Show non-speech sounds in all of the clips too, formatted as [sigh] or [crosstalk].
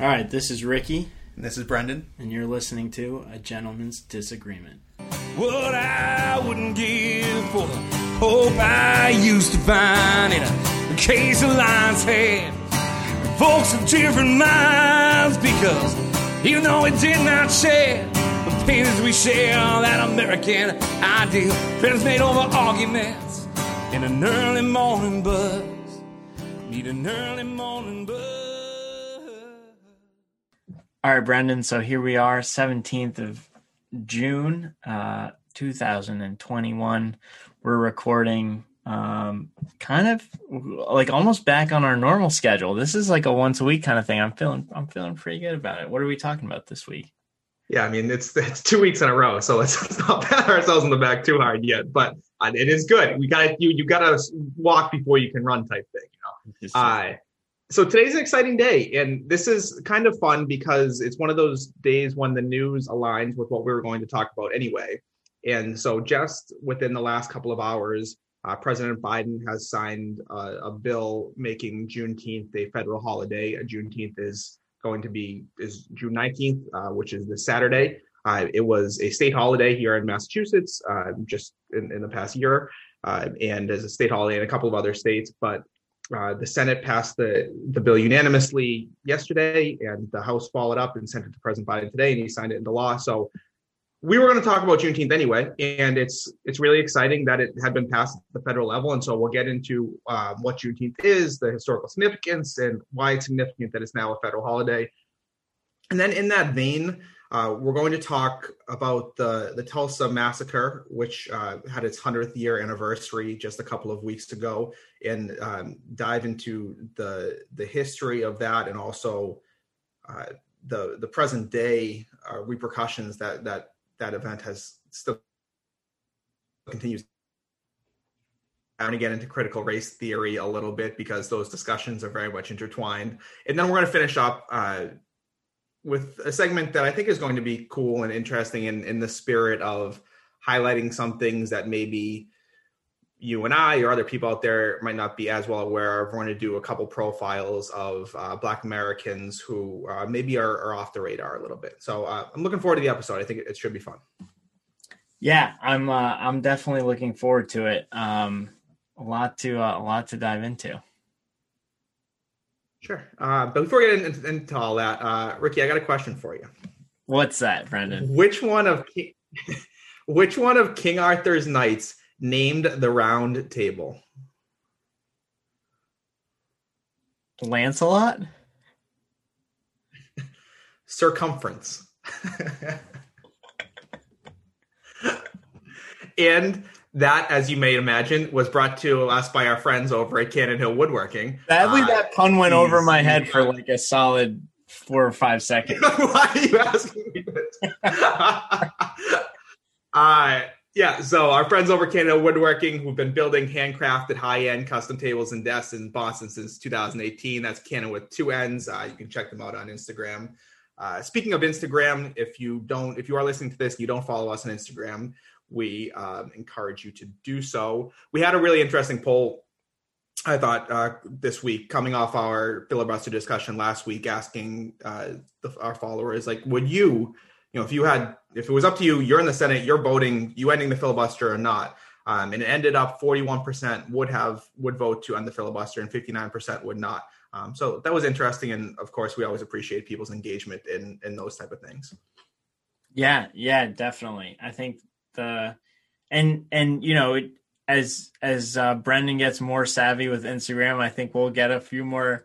All right, this is Ricky, And this is Brendan. and you're listening to A Gentleman's Disagreement. What I wouldn't give for the hope I used to find in a case of lion's head. Folks of different minds because even though we did not share the pains we share, that American ideal, friends made over arguments in an early morning buzz. Need an early morning buzz. All right, Brendan. So here we are, 17th of June, uh, 2021. We're recording um, kind of like almost back on our normal schedule. This is like a once a week kind of thing. I'm feeling I'm feeling pretty good about it. What are we talking about this week? Yeah, I mean it's it's two weeks in a row, so let's, [laughs] let's not pat ourselves on the back too hard yet. But uh, it is good. We got to you you got to walk before you can run type thing. You know. Uh, so today's an exciting day, and this is kind of fun because it's one of those days when the news aligns with what we were going to talk about anyway. And so, just within the last couple of hours, uh, President Biden has signed uh, a bill making Juneteenth a federal holiday. Uh, Juneteenth is going to be is June 19th, uh, which is this Saturday. Uh, it was a state holiday here in Massachusetts uh, just in, in, the past year, and as a state holiday in a couple of other states. But uh, the Senate passed the, the bill unanimously yesterday, and the House followed up and sent it to President Biden today, and he signed it into law. So we were going to talk about Juneteenth anyway, and it's it's really exciting that it had been passed at the federal level. And so we'll get into uh, what Juneteenth is, the historical significance, and why it's significant that it's now a federal holiday. And then in that vein, uh, we're going to talk about the the Tulsa massacre, which uh, had its hundredth year anniversary just a couple of weeks ago, and um, dive into the the history of that, and also uh, the the present day uh, repercussions that that that event has still continues. I'm going to get into critical race theory a little bit because those discussions are very much intertwined, and then we're going to finish up uh, with a segment that I think is going to be cool and interesting in, in the spirit of highlighting some things that maybe you and I or other people out there might not be as well aware of. We're going to do a couple profiles of uh, Black Americans who uh, maybe are, are, off the radar a little bit. So uh, I'm looking forward to the episode. I think it, it should be fun. Yeah, I'm. Uh, I'm definitely looking forward to it. Um, a lot to uh, a lot to dive into. Sure. Uh, but before we get into, into all that, uh, Ricky, I got a question for you. What's that, Brendan? Which one of King, [laughs] which one of King Arthur's knights named the Round Table? Lancelot. [laughs] Circumference. [laughs] and that, as you may imagine, was brought to us by our friends over at Cannon Hill Woodworking. Sadly, uh, that pun went over my head for like a solid four or five seconds. [laughs] Why are you asking me this? [laughs] uh, yeah, so our friends over Cannon Hill Woodworking, who've been building handcrafted high-end custom tables and desks in Boston since 2018. That's Cannon with two N's. Uh, you can check them out on Instagram. Uh, speaking of Instagram, if you don't, if you are listening to this and you don't follow us on Instagram, we um, encourage you to do so. We had a really interesting poll, I thought, uh, this week coming off our filibuster discussion last week, asking uh, the, our followers, like, would you, you know, if you had, if it was up to you, you're in the Senate, you're voting, you ending the filibuster or not. Um, and it ended up 41% would have would vote to end the filibuster and 59% would not. Um, so that was interesting, and of course, we always appreciate people's engagement in in those type of things. Yeah, yeah, definitely. I think the and and you know as as uh, Brendan gets more savvy with Instagram, I think we'll get a few more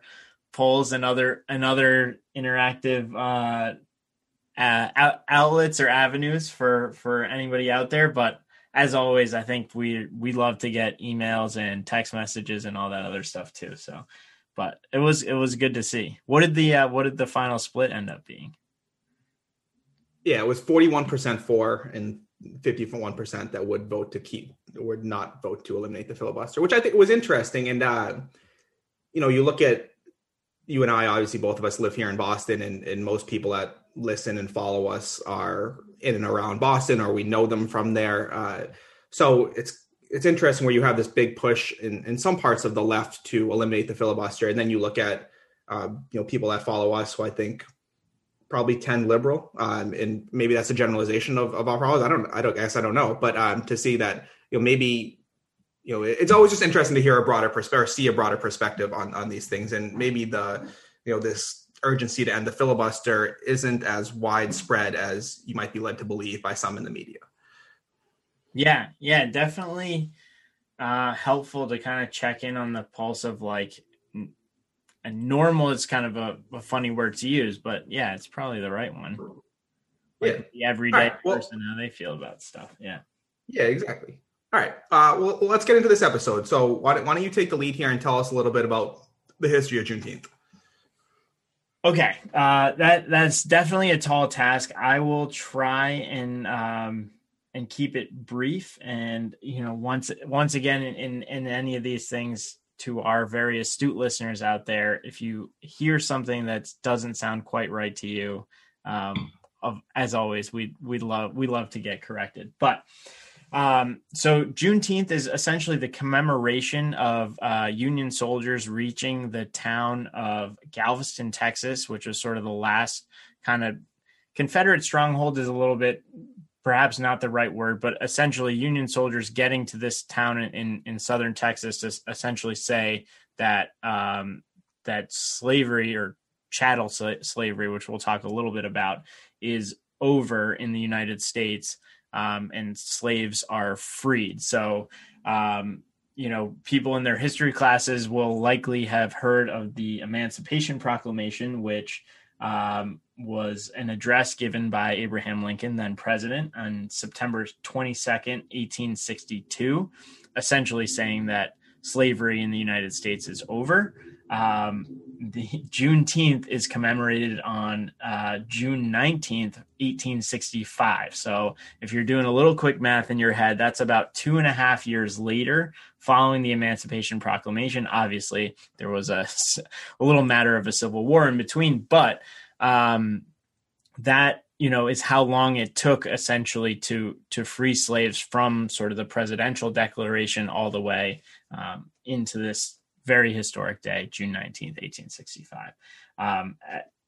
polls and other and other interactive uh, uh, outlets or avenues for for anybody out there. But as always, I think we we love to get emails and text messages and all that other stuff too. So, but it was it was good to see. What did the uh, what did the final split end up being? Yeah, it was forty one percent for and 51% that would vote to keep would not vote to eliminate the filibuster, which I think was interesting. And, uh, you know, you look at you and I, obviously, both of us live here in Boston, and, and most people that listen and follow us are in and around Boston, or we know them from there. Uh, so it's it's interesting where you have this big push in, in some parts of the left to eliminate the filibuster, and then you look at uh, you know people that follow us who I think probably tend liberal, um, and maybe that's a generalization of, of our followers. I don't I don't guess I don't know, but um, to see that you know maybe you know it's always just interesting to hear a broader perspective or see a broader perspective on on these things, and maybe the you know this urgency to end the filibuster isn't as widespread as you might be led to believe by some in the media. Yeah, yeah, definitely uh, helpful to kind of check in on the pulse of like and normal is kind of a, a, funny word to use, but yeah, it's probably the right one. Like yeah, the everyday right, well, person how they feel about stuff. Yeah, yeah, exactly. All right, uh, well, let's get into this episode. So, why don't, why don't you take the lead here and tell us a little bit about the history of Juneteenth? Okay, uh, that that's definitely a tall task. I will try and um, and keep it brief. And you know, once once again, in, in in any of these things, to our very astute listeners out there, if you hear something that doesn't sound quite right to you, um, of, as always, we we love we love to get corrected. But um, so Juneteenth is essentially the commemoration of uh, Union soldiers reaching the town of Galveston, Texas, which was sort of the last kind of Confederate stronghold. Is a little bit perhaps not the right word, but essentially Union soldiers getting to this town in, in, in southern Texas to essentially say that um, that slavery or chattel slavery, which we'll talk a little bit about, is over in the United States um, and slaves are freed. So, um, you know, people in their history classes will likely have heard of the Emancipation Proclamation, which um, was an address given by Abraham Lincoln, then president, on September 22nd, 1862, essentially saying that slavery in the United States is over. Um, the Juneteenth is commemorated on uh, June 19th, 1865. So if you're doing a little quick math in your head, that's about two and a half years later following the Emancipation Proclamation. Obviously, there was a, [laughs] a little matter of a civil war in between, but um, that you know is how long it took essentially to to free slaves from sort of the presidential declaration all the way um, into this very historic day june 19th 1865 um,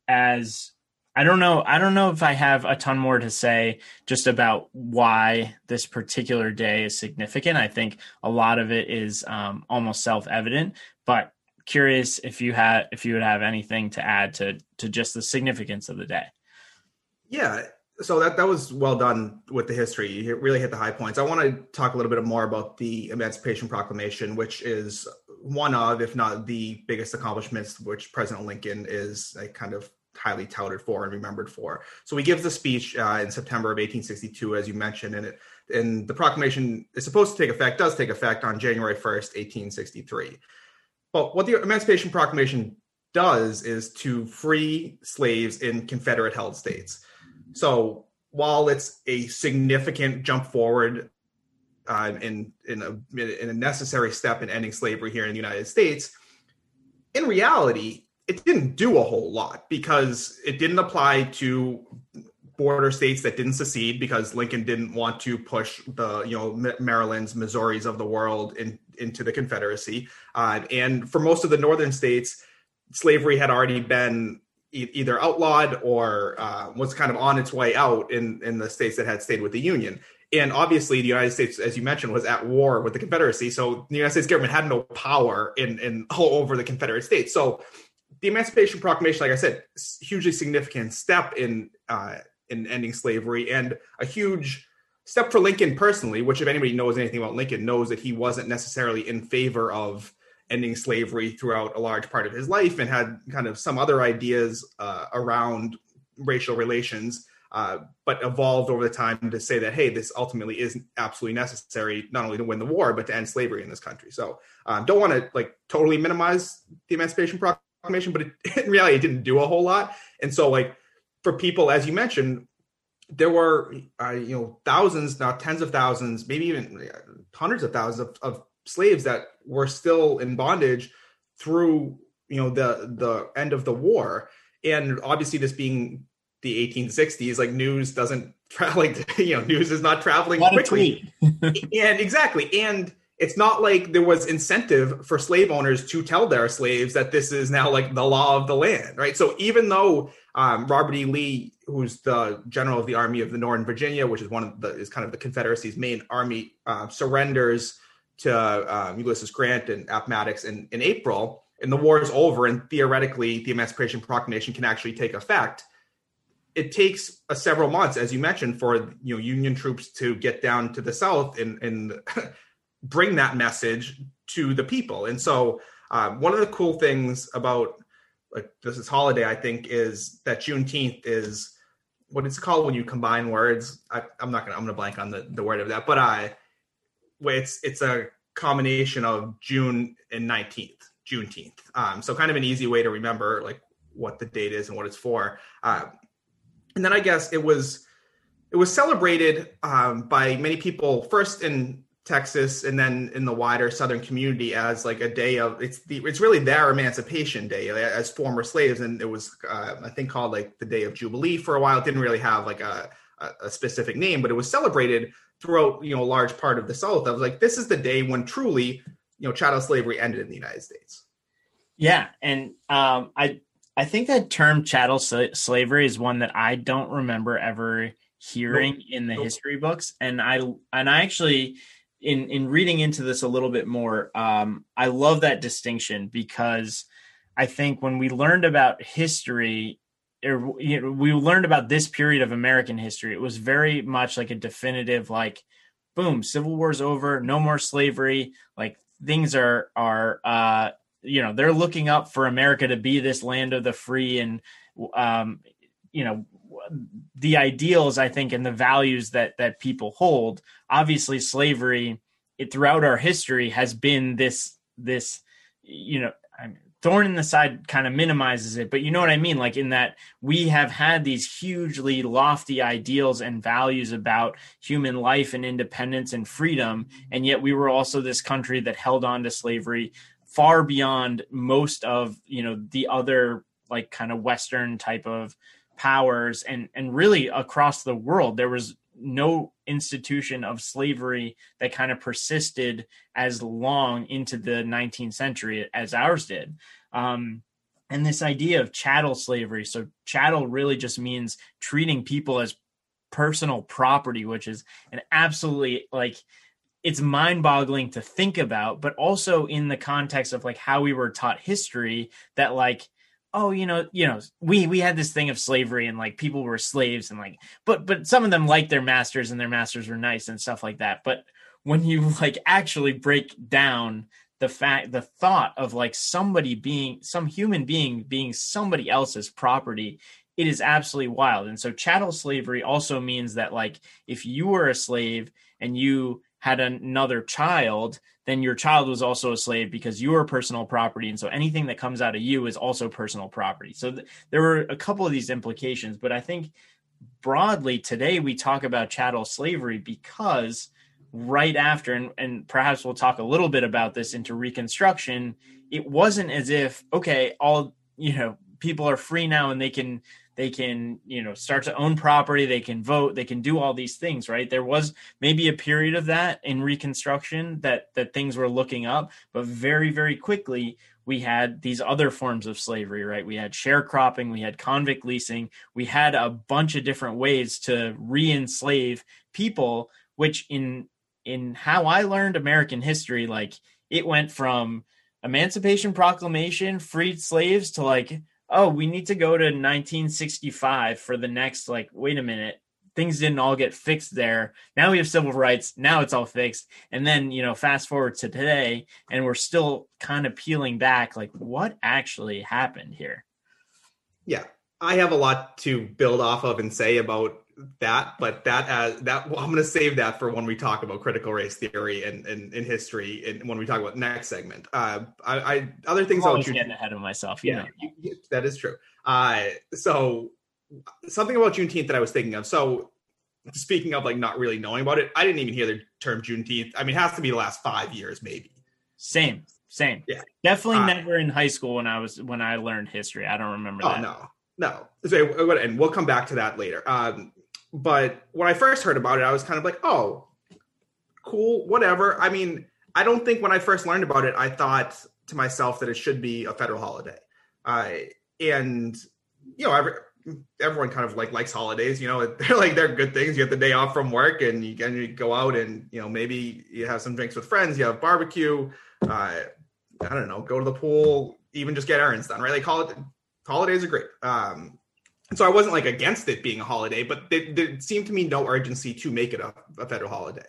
as i don't know i don't know if i have a ton more to say just about why this particular day is significant. I think a lot of it is um, almost self-evident but curious if you had if you would have anything to add to to just the significance of the day. Yeah, so that that was well done with the history. You really hit the high points. I want to talk a little bit more about the Emancipation Proclamation, which is one of, if not the biggest accomplishments, which President Lincoln is kind of highly touted for and remembered for. So he gives the speech uh, in September of 1862, as you mentioned, and it and the proclamation is supposed to take effect, does take effect on January 1st, 1863. But what the Emancipation Proclamation does is to free slaves in Confederate held states. So while it's a significant jump forward uh, in in a in a necessary step in ending slavery here in the United States, in reality, it didn't do a whole lot because it didn't apply to border states that didn't secede because Lincoln didn't want to push the you know Maryland's, Missouris of the world in, into the Confederacy. Uh, and for most of the northern states, slavery had already been e- either outlawed or uh, was kind of on its way out in in the states that had stayed with the Union. And obviously, the United States, as you mentioned, was at war with the Confederacy. So the United States government had no power in in all over the Confederate states. So the Emancipation Proclamation, like I said, hugely significant step in uh, in ending slavery and a huge step for Lincoln personally, which if anybody knows anything about Lincoln knows that he wasn't necessarily in favor of ending slavery throughout a large part of his life and had kind of some other ideas uh, around racial relations, uh, but evolved over the time to say that, hey, this ultimately is absolutely necessary, not only to win the war, but to end slavery in this country. So um, don't want to like totally minimize the Emancipation Proclamation, but it, [laughs] in reality, it didn't do a whole lot. And so like for people, as you mentioned, there were uh, you know thousands, now tens of thousands, maybe even hundreds of thousands of, of slaves that were still in bondage through you know the the end of the war, and obviously this being the 1860s, like news doesn't [laughs] travel like you know news is not traveling quickly, [laughs] and exactly, and it's not like there was incentive for slave owners to tell their slaves that this is now like the law of the land, right? So even though um, Robert E. Lee, who's the general of the Army of the Northern Virginia, which is one of the is kind of the Confederacy's main army, uh, surrenders to um, Ulysses Grant and Appomattox in, in April, and the war is over, and theoretically the Emancipation Proclamation can actually take effect. It takes uh, several months, as you mentioned, for you know Union troops to get down to the South and [laughs] and bring that message to the people. And so, um, one of the cool things about like this is holiday, I think, is that Juneteenth is what it's called when you combine words. I, am not gonna I'm gonna blank on the, the word of that, but I it's it's a combination of June and 19th, Juneteenth. Um, so kind of an easy way to remember like what the date is and what it's for. Um, and then I guess it was it was celebrated um, by many people first in Texas and then in the wider Southern community as like a day of it's the it's really their Emancipation Day as former slaves, and it was uh, I think called like the Day of Jubilee for a while. It didn't really have like a, a specific name, but it was celebrated throughout you know a large part of the South. I was like, this is the day when truly you know chattel slavery ended in the United States. Yeah, and um, I I think that term chattel sl- slavery is one that I don't remember ever hearing nope. in the nope. history books, and I and I actually in in reading into this a little bit more, um, I love that distinction because I think when we learned about history Er, you know, we learned about this period of American history. It was very much like a definitive, like, boom, Civil War's over, no more slavery. Like things are are uh, you know they're looking up for America to be this land of the free and um, you know the ideals I think and the values that that people hold. Obviously, slavery it throughout our history has been this this you know I mean, thorn in the side kind of minimizes it but you know what i mean like in that we have had these hugely lofty ideals and values about human life and independence and freedom and yet we were also this country that held on to slavery far beyond most of you know the other like kind of western type of powers and and really across the world there was no institution of slavery that kind of persisted as long into the 19th century as ours did. Um, and this idea of chattel slavery. So, chattel really just means treating people as personal property, which is an absolutely like it's mind boggling to think about, but also in the context of like how we were taught history that like oh you know you know we we had this thing of slavery and like people were slaves and like but but some of them liked their masters and their masters were nice and stuff like that. But when you [laughs] like actually break down the fact the thought of like somebody being some human being being somebody else's property it is absolutely wild. And so chattel slavery also means that like if you were a slave and you had another child then your child was also a slave because you are personal property. And so anything that comes out of you is also personal property. So th- there were a couple of these implications but i think broadly today we talk about chattel slavery because right after and, and perhaps we'll talk a little bit about this into reconstruction it wasn't as if okay all you know people are free now and they can they can you know start to own property they can vote they can do all these things right? There was maybe a period of that in reconstruction that that things were looking up but very very quickly we had these other forms of slavery right? We had sharecropping we had convict leasing we had a bunch of different ways to re-enslave people which in in how i learned american history like it went from emancipation proclamation freed slaves to like oh, we need to go to 1965 for the next, like, wait a minute, things didn't all get fixed there. Now we have civil rights. Now it's all fixed. And then, you know, fast forward to today, and we're still kind of peeling back, like, what actually happened here? Yeah. I have a lot to build off of and say about that, but that as that well, I'm going to save that for when we talk about critical race theory and in, in, history, and when we talk about next segment. Uh, I, I other things I'm always getting ahead of myself. yeah, you, that is true. Uh, so something about Juneteenth that I was thinking of. So speaking of like not really knowing about it, I didn't even hear the term Juneteenth. I mean, it has to be the last five years, maybe. Same, same. Yeah, definitely uh, never in high school when I was when I learned history. I don't remember oh, that. no, no. So, and we'll come back to that later. Um, but when I first heard about it, I was kind of like, oh, cool, whatever. I mean, I don't think when I first learned about it, I thought to myself that it should be a federal holiday. Uh, and you know, every, everyone kind of like likes holidays. You know, [laughs] they're like they're good things. You get the day off from work, and you can go out and you know maybe you have some drinks with friends. You have barbecue. Uh, I don't know, go to the pool, even just get errands done. Right? Like holiday holidays are great. Um, so I wasn't like against it being a holiday, but there, there seemed to me no urgency to make it a, a federal holiday.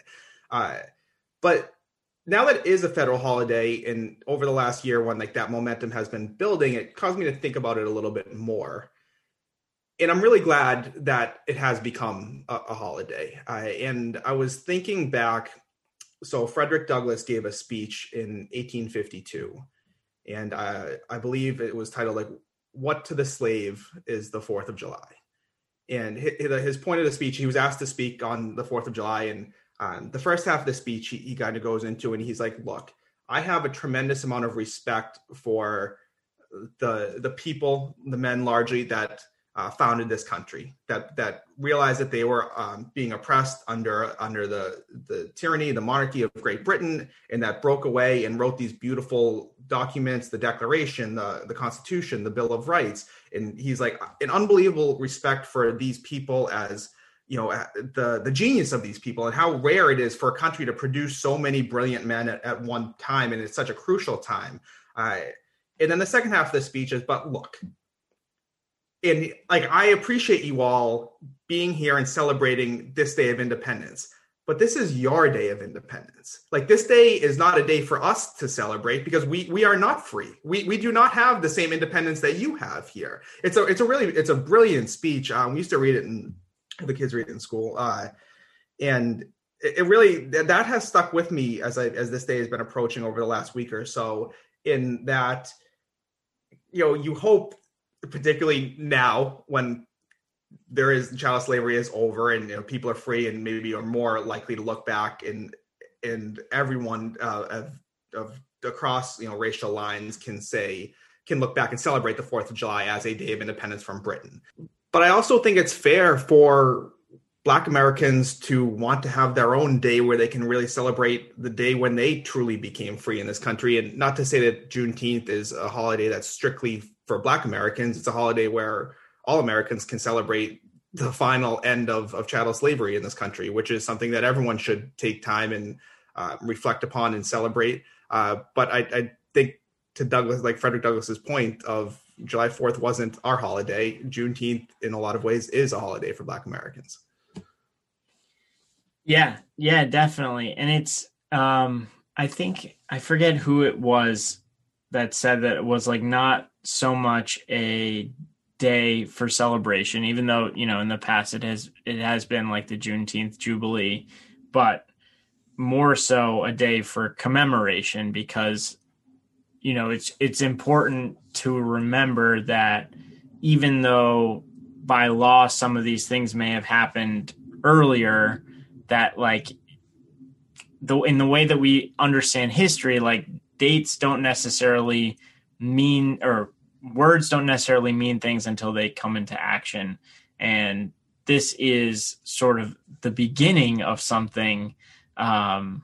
Uh, but now that it is a federal holiday, and over the last year, when like that momentum has been building, it caused me to think about it a little bit more. And I'm really glad that it has become a, a holiday. Uh, and I was thinking back. So Frederick Douglass gave a speech in 1852, and uh, I believe it was titled like "What to the Slave is the Fourth of July." And his point of the speech, he was asked to speak on the Fourth of July, and um, the first half of the speech, he, he kind of goes into and he's like, look, I have a tremendous amount of respect for the the people, the men largely that uh, founded this country, that that realized that they were um, being oppressed under under the the tyranny, the monarchy of Great Britain, and that broke away and wrote these beautiful documents, the Declaration, the the Constitution, the Bill of Rights, and he's like an unbelievable respect for these people as you know the the genius of these people and how rare it is for a country to produce so many brilliant men at, at one time and it's such a crucial time. Uh, and then the second half of the speech is but look and like i appreciate you all being here and celebrating this day of independence but this is your day of independence like this day is not a day for us to celebrate because we we are not free we we do not have the same independence that you have here it's a it's a really it's a brilliant speech um, we used to read it in the kids read it in school. Uh, and it, it really that has stuck with me as I as this day has been approaching over the last week or so. In that, you know, you hope, particularly now when there is chattel slavery is over and you know people are free and maybe are more likely to look back and and everyone uh, of, of across you know racial lines can say can look back and celebrate the Fourth of July as a day of independence from Britain. But I also think it's fair for Black Americans to want to have their own day where they can really celebrate the day when they truly became free in this country. And not to say that Juneteenth is a holiday that's strictly for Black Americans, it's a holiday where all Americans can celebrate the final end of, of chattel slavery in this country, which is something that everyone should take time and uh, reflect upon and celebrate. Uh, but I, I think to Douglass, like Frederick Douglass's point of July 4th wasn't our holiday. Juneteenth, in a lot of ways, is a holiday for Black Americans. Yeah, yeah, definitely. And it's, um, I think, I forget who it was that said that it was like not so much a day for celebration, even though, you know, in the past it has, it has been like the Juneteenth Jubilee, but more so a day for commemoration because you know it's it's important to remember that even though by law some of these things may have happened earlier that like the in the way that we understand history like dates don't necessarily mean or words don't necessarily mean things until they come into action and this is sort of the beginning of something um,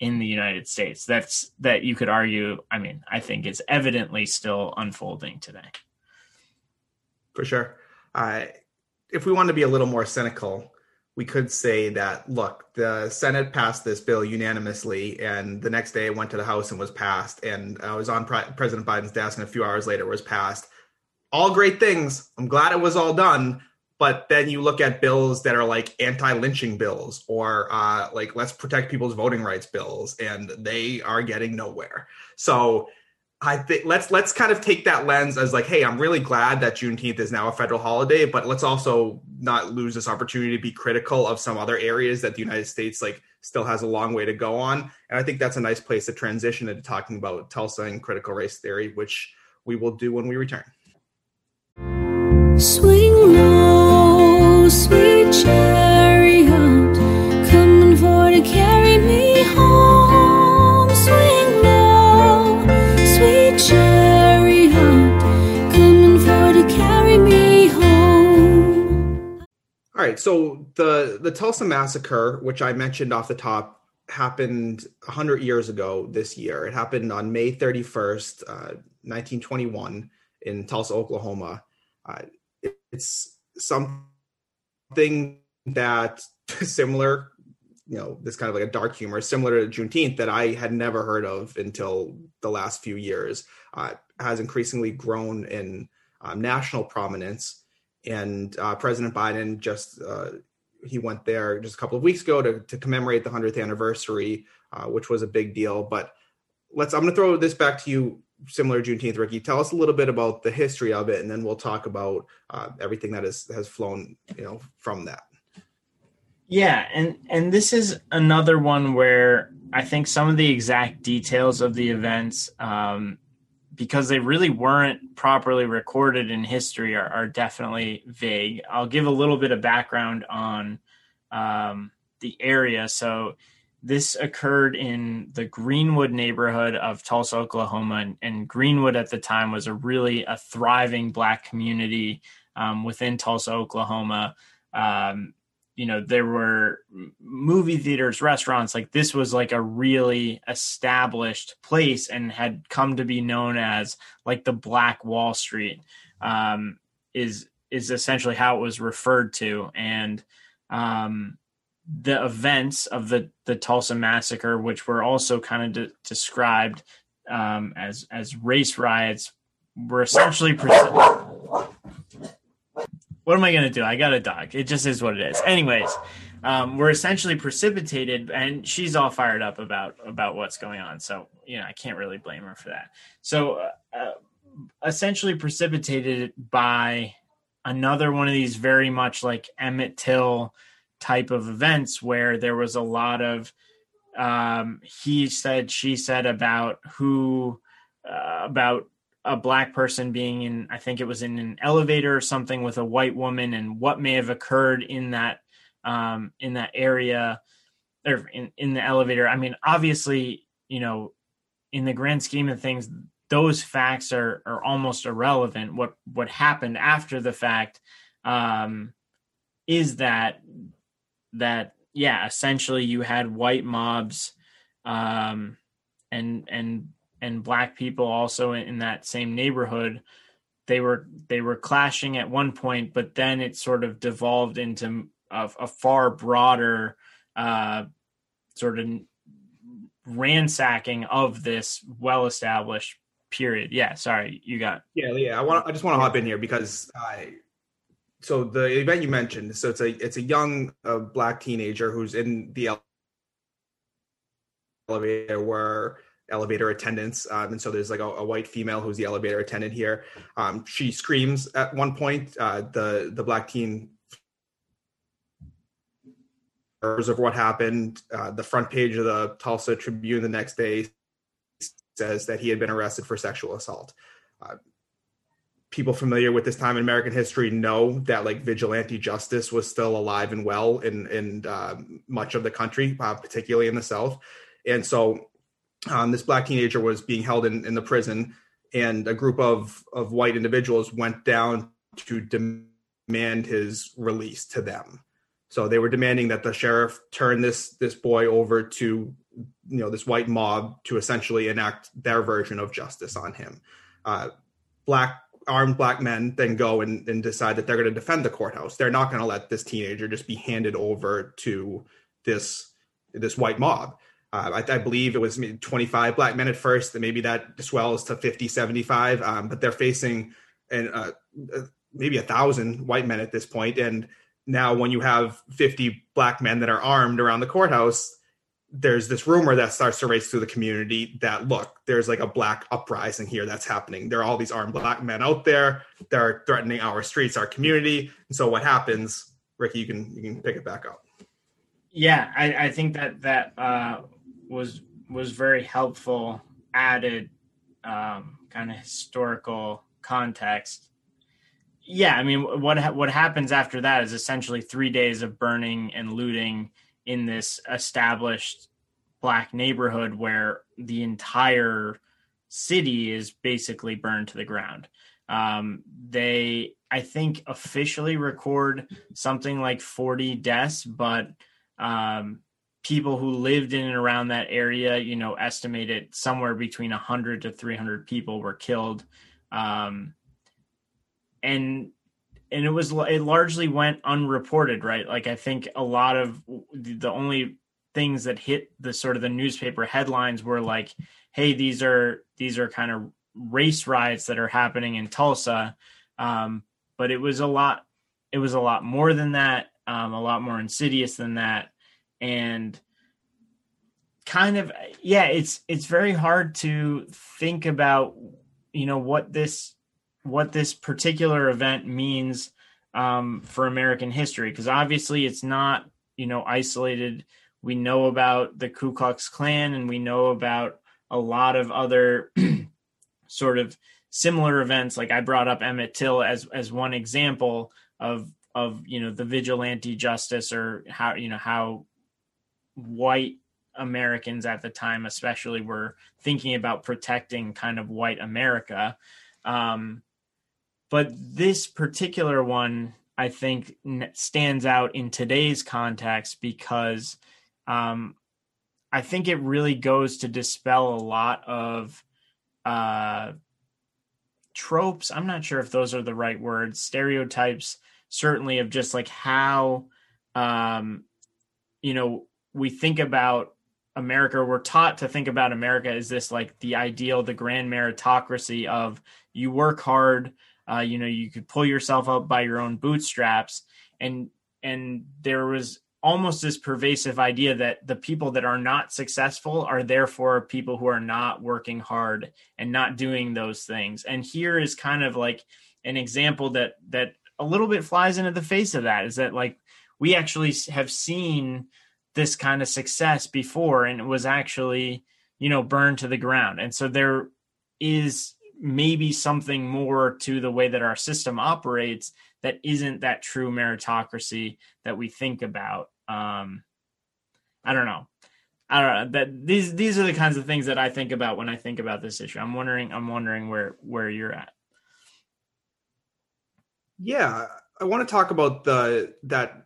in the United States. That's that you could argue. I mean, I think is evidently still unfolding today. For sure. Uh, if we want to be a little more cynical, we could say that look, the Senate passed this bill unanimously, and the next day it went to the House and was passed, and I was on Pre- President Biden's desk, and a few hours later it was passed. All great things. I'm glad it was all done, but then you look at bills that are like anti-lynching bills or uh, like let's protect people's voting rights bills and they are getting nowhere so i think let's let's kind of take that lens as like hey i'm really glad that juneteenth is now a federal holiday but let's also not lose this opportunity to be critical of some other areas that the united states like still has a long way to go on. And i think that's a nice place to transition into talking about tulsa and critical race theory which we will do when we return. Swing low, sweet chariot, All right, so the the Tulsa massacre, which I mentioned off the top, happened 100 years ago this year. It happened on May 31st, uh, 1921, in Tulsa, Oklahoma. Uh, it, it's something that [laughs] similar, you know, this kind of like a dark humor, similar to Juneteenth that I had never heard of until the last few years, uh, has increasingly grown in um, national prominence. And uh, President Biden just uh, he went there just a couple of weeks ago to, to commemorate the 100th anniversary, uh, which was a big deal. But let's, I'm going to throw this back to you, similar Juneteenth, Ricky. Tell us a little bit about the history of it, and then we'll talk about uh, everything that is, has flown, you know, from that. Yeah, and and this is another one where I think some of the exact details of the events, um, because they really weren't properly recorded in history, are, are definitely vague. I'll give a little bit of background on um, the area. So this occurred in the Greenwood neighborhood of Tulsa, Oklahoma, and, and Greenwood at the time was a really a thriving Black community um, within Tulsa, Oklahoma. Um, you know there were movie theaters restaurants like this was like a really established place and had come to be known as like the black wall street um, is is essentially how it was referred to. And um, the events of the the tulsa massacre which were also kind of de- described um, as as race riots were essentially what am I going to do? I got a dog. It just is what it is. Anyways, um, we're essentially precipitated, and she's all fired up about about what's going on. So you know, I can't really blame her for that. So uh, uh, essentially precipitated by another one of these very much like Emmett Till type of events where there was a lot of um, he said, she said about who uh, about a black person being in i think it was in an elevator or something with a white woman and what may have occurred in that um, in that area or in, in the elevator. I mean obviously you know in the grand scheme of things those facts are are almost irrelevant. What what happened after the fact um, is that that yeah essentially you had white mobs um, and and and black people also in that same neighborhood they were they were clashing at one point but then it sort of devolved into a, a far broader uh, sort of ransacking of this well established period. Yeah sorry you got yeah yeah i want i just want to hop in here because i so the event you mentioned so it's a it's a young uh, black teenager who's in the elevator where elevator attendants. Um, and so there's like a, a, white female who's the elevator attendant here. Um, she screams at one point. Uh, the the black teen of what happened. Uh, the front page of the Tulsa Tribune the next day says that he had been arrested for sexual assault. Uh, people familiar with this time in American history know that like vigilante justice was still alive and well in in uh, much of the country, uh, particularly in the South. And so um, this black teenager was being held in, in the prison, and a group of of white individuals went down to demand his release to them. So they were demanding that the sheriff turn this this boy over to you know this white mob to essentially enact their version of justice on him. Uh, black armed black men then go and, and decide that they're going to defend the courthouse. They're not going to let this teenager just be handed over to this this white mob. Uh, I, I, believe it was 25 black men at first, and maybe that swells to 50, 75. Um, but they're facing and uh, uh, maybe a thousand white men at this point. And now, when you have 50 black men that are armed around the courthouse, there's this rumor that starts to race through the community that look, there's like a black uprising here that's happening. There are all these armed black men out there that are threatening our streets, our community. And so, what happens, Ricky? You can you can pick it back up. Yeah, I, I think that that uh, was was very helpful added um, kind of historical context. Yeah i mean what ha- what happens after that is essentially 3 days of burning and looting in this established black neighborhood where the entire city is basically burned to the ground. Um, they i think officially record something like 40 deaths but um, people who lived in and around that area, you know, estimated somewhere between 100 to 300 people were killed. Um, and and it was it largely went unreported, right? Like I think a lot of the only things that hit the sort of the newspaper headlines were like, "Hey, these are these are kind of race riots that are happening in Tulsa," um, but it was a lot. It was a lot more than that, um, a lot more insidious than that, and kind of yeah, it's it's very hard to think about, you know, what this what this particular event means um, for American history because obviously it's not you know isolated. We know about the Ku Klux Klan and we know about a lot of other [clears throat] sort of similar events. Like I brought up Emmett Till as as one example of of you know the vigilante justice or how you know how white Americans at the time, especially, were thinking about protecting kind of white America. Um, but this particular one, I think, stands out in today's context because um, I think it really goes to dispel a lot of uh, tropes. I'm not sure if those are the right words, stereotypes, certainly, of just like how, um, you know, we think about America, we're taught to think about America as this like the ideal, the grand meritocracy of you work hard, uh, you know, you could pull yourself up by your own bootstraps, and and there was almost this pervasive idea that the people that are not successful are therefore people who are not working hard and not doing those things. And here is kind of like an example that that a little bit flies into the face of that is that like we actually have seen this kind of success before and it was actually you know burned to the ground and so there is maybe something more to the way that our system operates that isn't that true meritocracy that we think about. Um, I don't know. I don't know that these these are the kinds of things that I think about when I think about this issue. I'm wondering I'm wondering where where you're at. Yeah, I want to talk about the that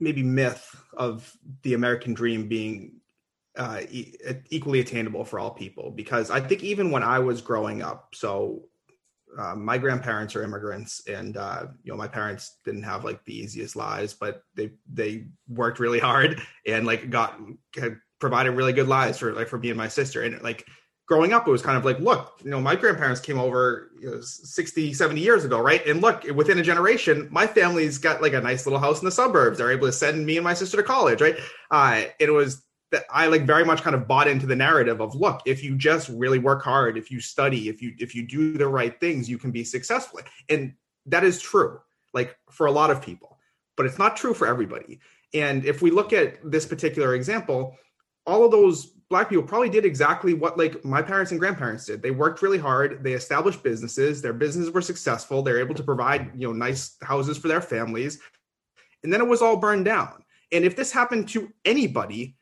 maybe myth of the American dream being uh, e- equally attainable for all people because I think even when I was growing up, so uh, my grandparents are immigrants, and uh, you know my parents didn't have like the easiest lives, but they they worked really hard and like got provided really good lives for like for me and my sister, and like growing up it was kind of like look you know my grandparents came over you know, 60 70 years ago right and look within a generation my family's got like a nice little house in the suburbs they're able to send me and my sister to college right uh, it was that I like very much kind of bought into the narrative of look, if you just really work hard, if you study, if you if you do the right things, you can be successful. And that is true, like for a lot of people, but it's not true for everybody. And if we look at this particular example, all of those black people probably did exactly what like my parents and grandparents did. They worked really hard, they established businesses, their businesses were successful, they're able to provide, you know, nice houses for their families. And then it was all burned down. And if this happened to anybody,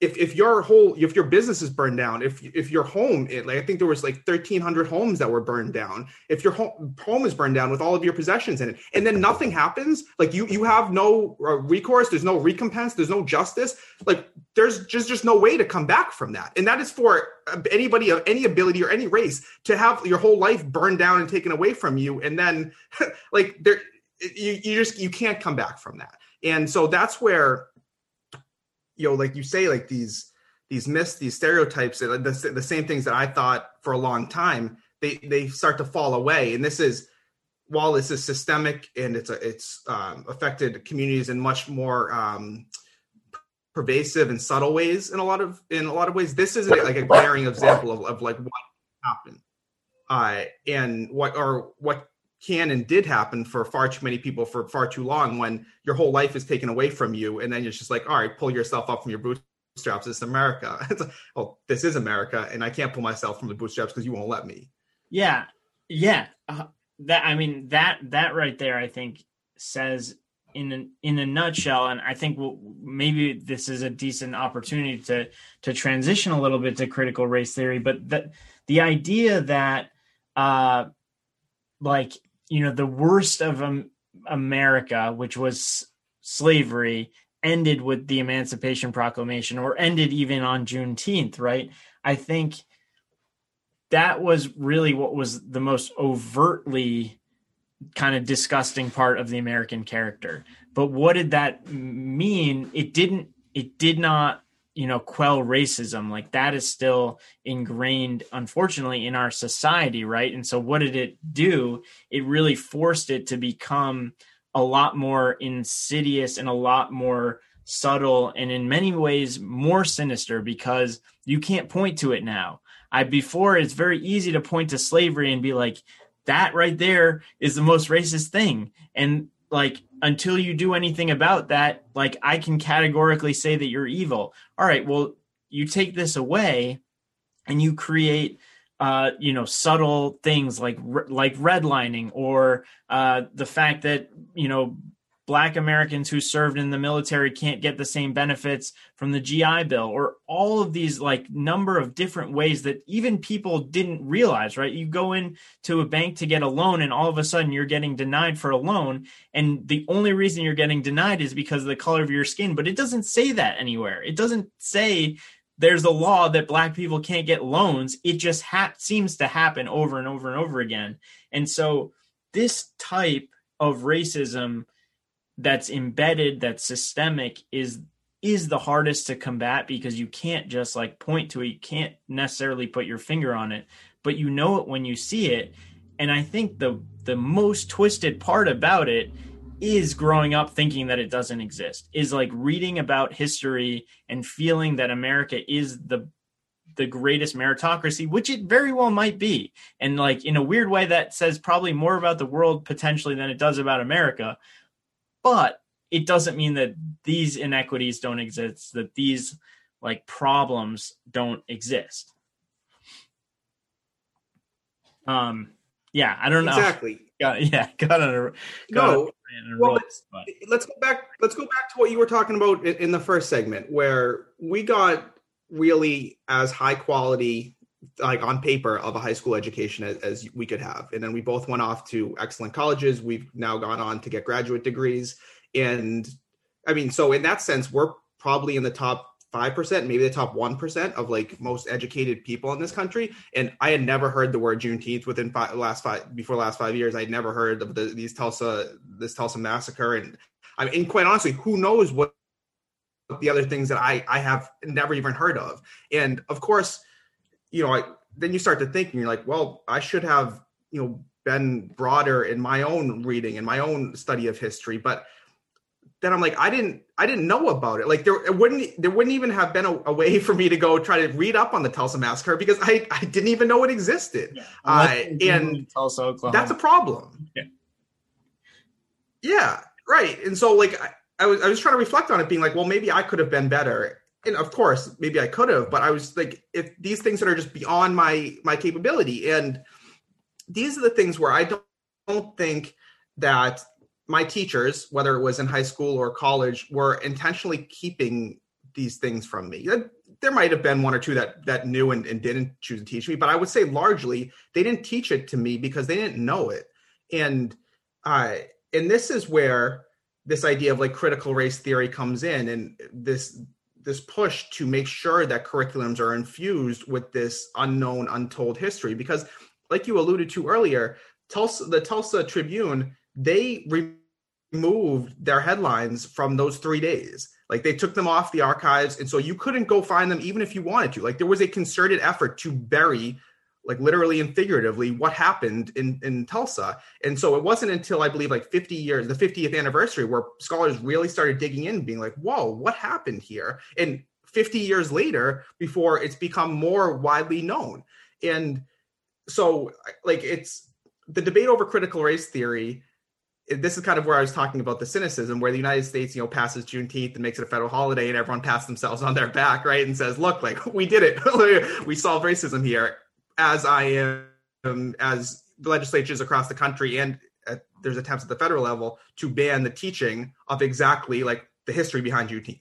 if if your whole if your business is burned down if if your home it, like i think there was like 1300 homes that were burned down. If your home home is burned down with all of your possessions in it and then nothing happens like you you have no uh, recourse there's no recompense there's no justice like there's just just no way to come back from that. And that is for uh, anybody of any ability or any race to have your whole life burned down and taken away from you and then [laughs] like there you, you just you can't come back from that. And so that's where you know, like you say, like these these myths, these stereotypes, the, the same things that I thought for a long time, they they start to fall away. And this is while this is systemic and it's a, it's um, affected communities in much more um, pervasive and subtle ways in a lot of in a lot of ways. This is like a glaring example of, of like what happened uh, and what or what can and did happen for far too many people for far too long when your whole life is taken away from you and then you're just like all right pull yourself up from your bootstraps. It's america. [laughs] It's like, oh this is america and i can't pull myself from the bootstraps because you won't let me. Yeah. Yeah. Uh, that i mean that that right there i think says in a, in a nutshell and i think we'll, maybe this is a decent opportunity to to transition a little bit to critical race theory but the the idea that uh like you know the worst of um, America, which was slavery, ended with the Emancipation Proclamation or ended even on Juneteenth, right? I think that was really what was the most overtly kind of disgusting part of the American character. But what did that mean? It didn't, it did not, you know, quell racism. Like that is still ingrained, unfortunately, in our society, right? And so what did it do? It really forced it to become a lot more insidious and a lot more subtle and in many ways more sinister because you can't point to it now. I before it's very easy to point to slavery and be like that right there is the most racist thing and like until you do anything about that like I can categorically say that you're evil. All right, well you take this away and you create uh, you know subtle things like like redlining or uh, the fact that you know black Americans who served in the military can't get the same benefits from the GI Bill or all of these like number of different ways that even people didn't realize, right? You go into a bank to get a loan and all of a sudden you're getting denied for a loan and the only reason you're getting denied is because of the color of your skin, but it doesn't say that anywhere. It doesn't say there's a law that black people can't get loans. It just ha- seems to happen over and over and over again. And so this type of racism that's embedded, that's systemic is is the hardest to combat because you can't just like point to it. You can't necessarily put your finger on it, but you know it when you see it. And I think the the most twisted part about it is growing up thinking that it doesn't exist is like reading about history and feeling that america is the the greatest meritocracy which it very well might be and like in a weird way that says probably more about the world potentially than it does about america but it doesn't mean that these inequities don't exist that these like problems don't exist. Um yeah i don't know. Exactly. [laughs] Got yeah got on a got no. well, let's, let's go back. Let's go back to what you were talking about in the first segment, where we got really as high quality, like on paper, of a high school education as, as we could have, and then we both went off to excellent colleges. We've now gone on to get graduate degrees, and I mean, so in that sense, we're probably in the top five percent, maybe the top one percent of like most educated people in this country. And I had never heard the word Juneteenth within five, last five before last five years. I'd never heard of the, these Tulsa this Tulsa massacre, and I mean, and quite honestly, who knows what the other things that I I have never even heard of. And of course, you know, I, then you start to think, and you're like, well, I should have you know been broader in my own reading and my own study of history, but then I'm like, I didn't, I didn't know about it. Like there, it wouldn't, there wouldn't even have been a, a, way [laughs] for me to go try to read up on the Tulsa massacre because I, I didn't even know it existed. Yeah. Uh, and Tulsa, Oklahoma. that's a problem. Yeah. Yeah. Right. And so like, I, I was, I was trying to reflect on it being like, well, maybe I could have been better. And of course, maybe I could have, but I was like, if these things that are just beyond my, my capability. And these are the things where I don't, don't think that my teachers, whether it was in high school or college, were intentionally keeping these things from me. There might have been one or two that that knew and, and didn't choose to teach me, but I would say largely they didn't teach it to me because they didn't know it. And uh, and this is where this idea of like critical race theory comes in, and this this push to make sure that curriculums are infused with this unknown, untold history. Because, like you alluded to earlier, Tulsa, the Tulsa Tribune they removed their headlines from those three days. Like they took them off the archives. And so you couldn't go find them even if you wanted to. Like there was a concerted effort to bury, like literally and figuratively, what happened in, in Tulsa. And so it wasn't until I believe like 50 years, the 50th anniversary, where scholars really started digging in, being like, whoa, what happened here? And 50 years later, before it's become more widely known. And so like it's the debate over critical race theory this is kind of where I was talking about the cynicism, where the United States, you know, passes Juneteenth and makes it a federal holiday, and everyone pats themselves on their back, right, and says, "Look, like [laughs] we did it, [laughs] we solved racism here." As I am, as legislatures across the country, and uh, there's attempts at the federal level to ban the teaching of exactly like the history behind Juneteenth.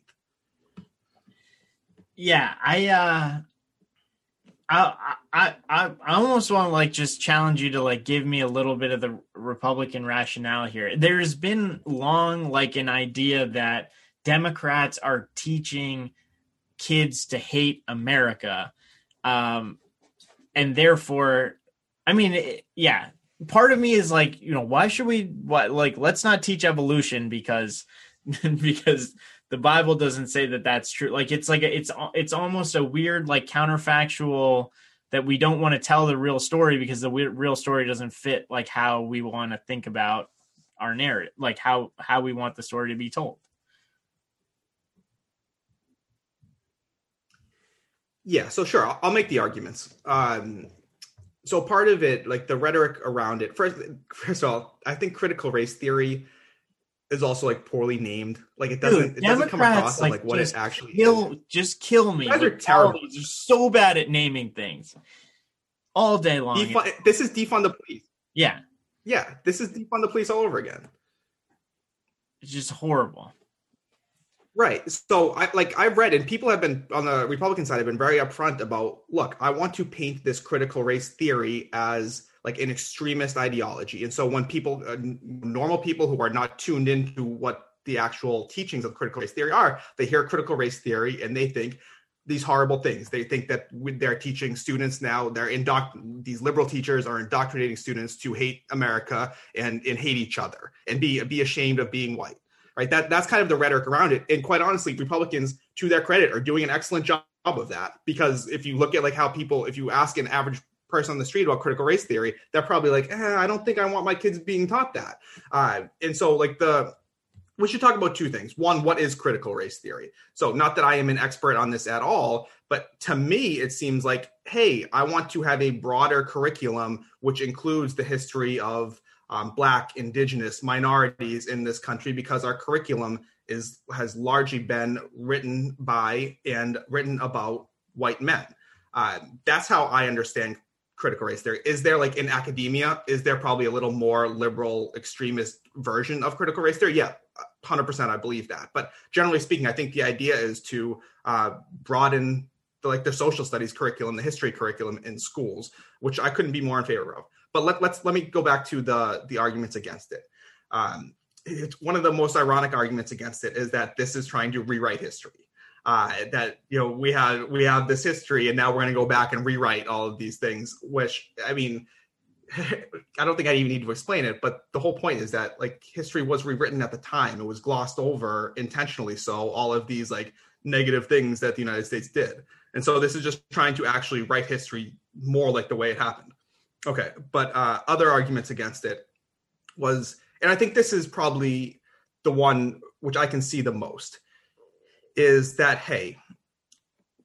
Yeah, I uh I, I I I almost want to like just challenge you to like give me a little bit of the Republican rationale here. There's been long like an idea that Democrats are teaching kids to hate America. Um, and therefore, I mean, it, yeah, part of me is like, you know, why should we, what, like, let's not teach evolution because, [laughs] because the Bible doesn't say that that's true. Like, it's like, a, it's, it's almost a weird, like, counterfactual that we don't want to tell the real story because the real story doesn't fit like how we want to think about our narrative, like how, how we want the story to be told. Yeah, so sure, I'll, I'll make the arguments. Um, so part of it, like the rhetoric around it, first, first of all, I think critical race theory is also like poorly named. Like it doesn't, Dude, it doesn't come across like, like what it actually kill, is. Just kill me. You guys are terrible. You're so bad at naming things all day long. Defund, this is defund the police. Yeah. Yeah, this is defund the police all over again. It's just horrible. Right. So I like I've read and people have been on the Republican side have been very upfront about look, I want to paint this critical race theory as like an extremist ideology. And so when people uh, normal people who are not tuned into what the actual teachings of critical race theory are, they hear critical race theory and they think these horrible things. They think that they're teaching students now, they're indoct these liberal teachers are indoctrinating students to hate America and, and hate each other and be be ashamed of being white right? That that's kind of the rhetoric around it. And quite honestly, Republicans, to their credit, are doing an excellent job of that. Because if you look at like how people, if you ask an average person on the street about critical race theory, they're probably like, eh, I don't think I want my kids being taught that. Uh, and so like the we should talk about two things. One, what is critical race theory? So, not that I am an expert on this at all, but to me, it seems like, hey, I want to have a broader curriculum which includes the history of um, black indigenous minorities in this country because our curriculum is has largely been written by and written about white men. Uh, that's how i understand critical race theory. Is there like in academia is there probably a little more liberal extremist version of critical race theory? Yeah 100% i believe that. But generally speaking i think the idea is to uh, broaden the, like the social studies curriculum the history curriculum in schools which i couldn't be more in favor of but let, let's let me go back to the the arguments against it. Um, it's one of the most ironic arguments against it is that this is trying to rewrite history. Uh, that you know we have we have this history and now we're going to go back and rewrite all of these things. Which I mean, [laughs] I don't think I even need to explain it. But the whole point is that like history was rewritten at the time. It was glossed over intentionally. So all of these like negative things that the United States did. And so this is just trying to actually write history more like the way it happened. Okay, but uh, other arguments against it was, and I think this is probably the one which I can see the most, is that hey,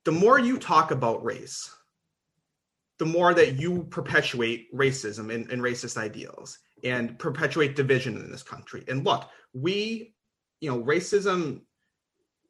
the more you talk about race, the more that you perpetuate racism and, and racist ideals and perpetuate division in this country. And look, we, you know, racism.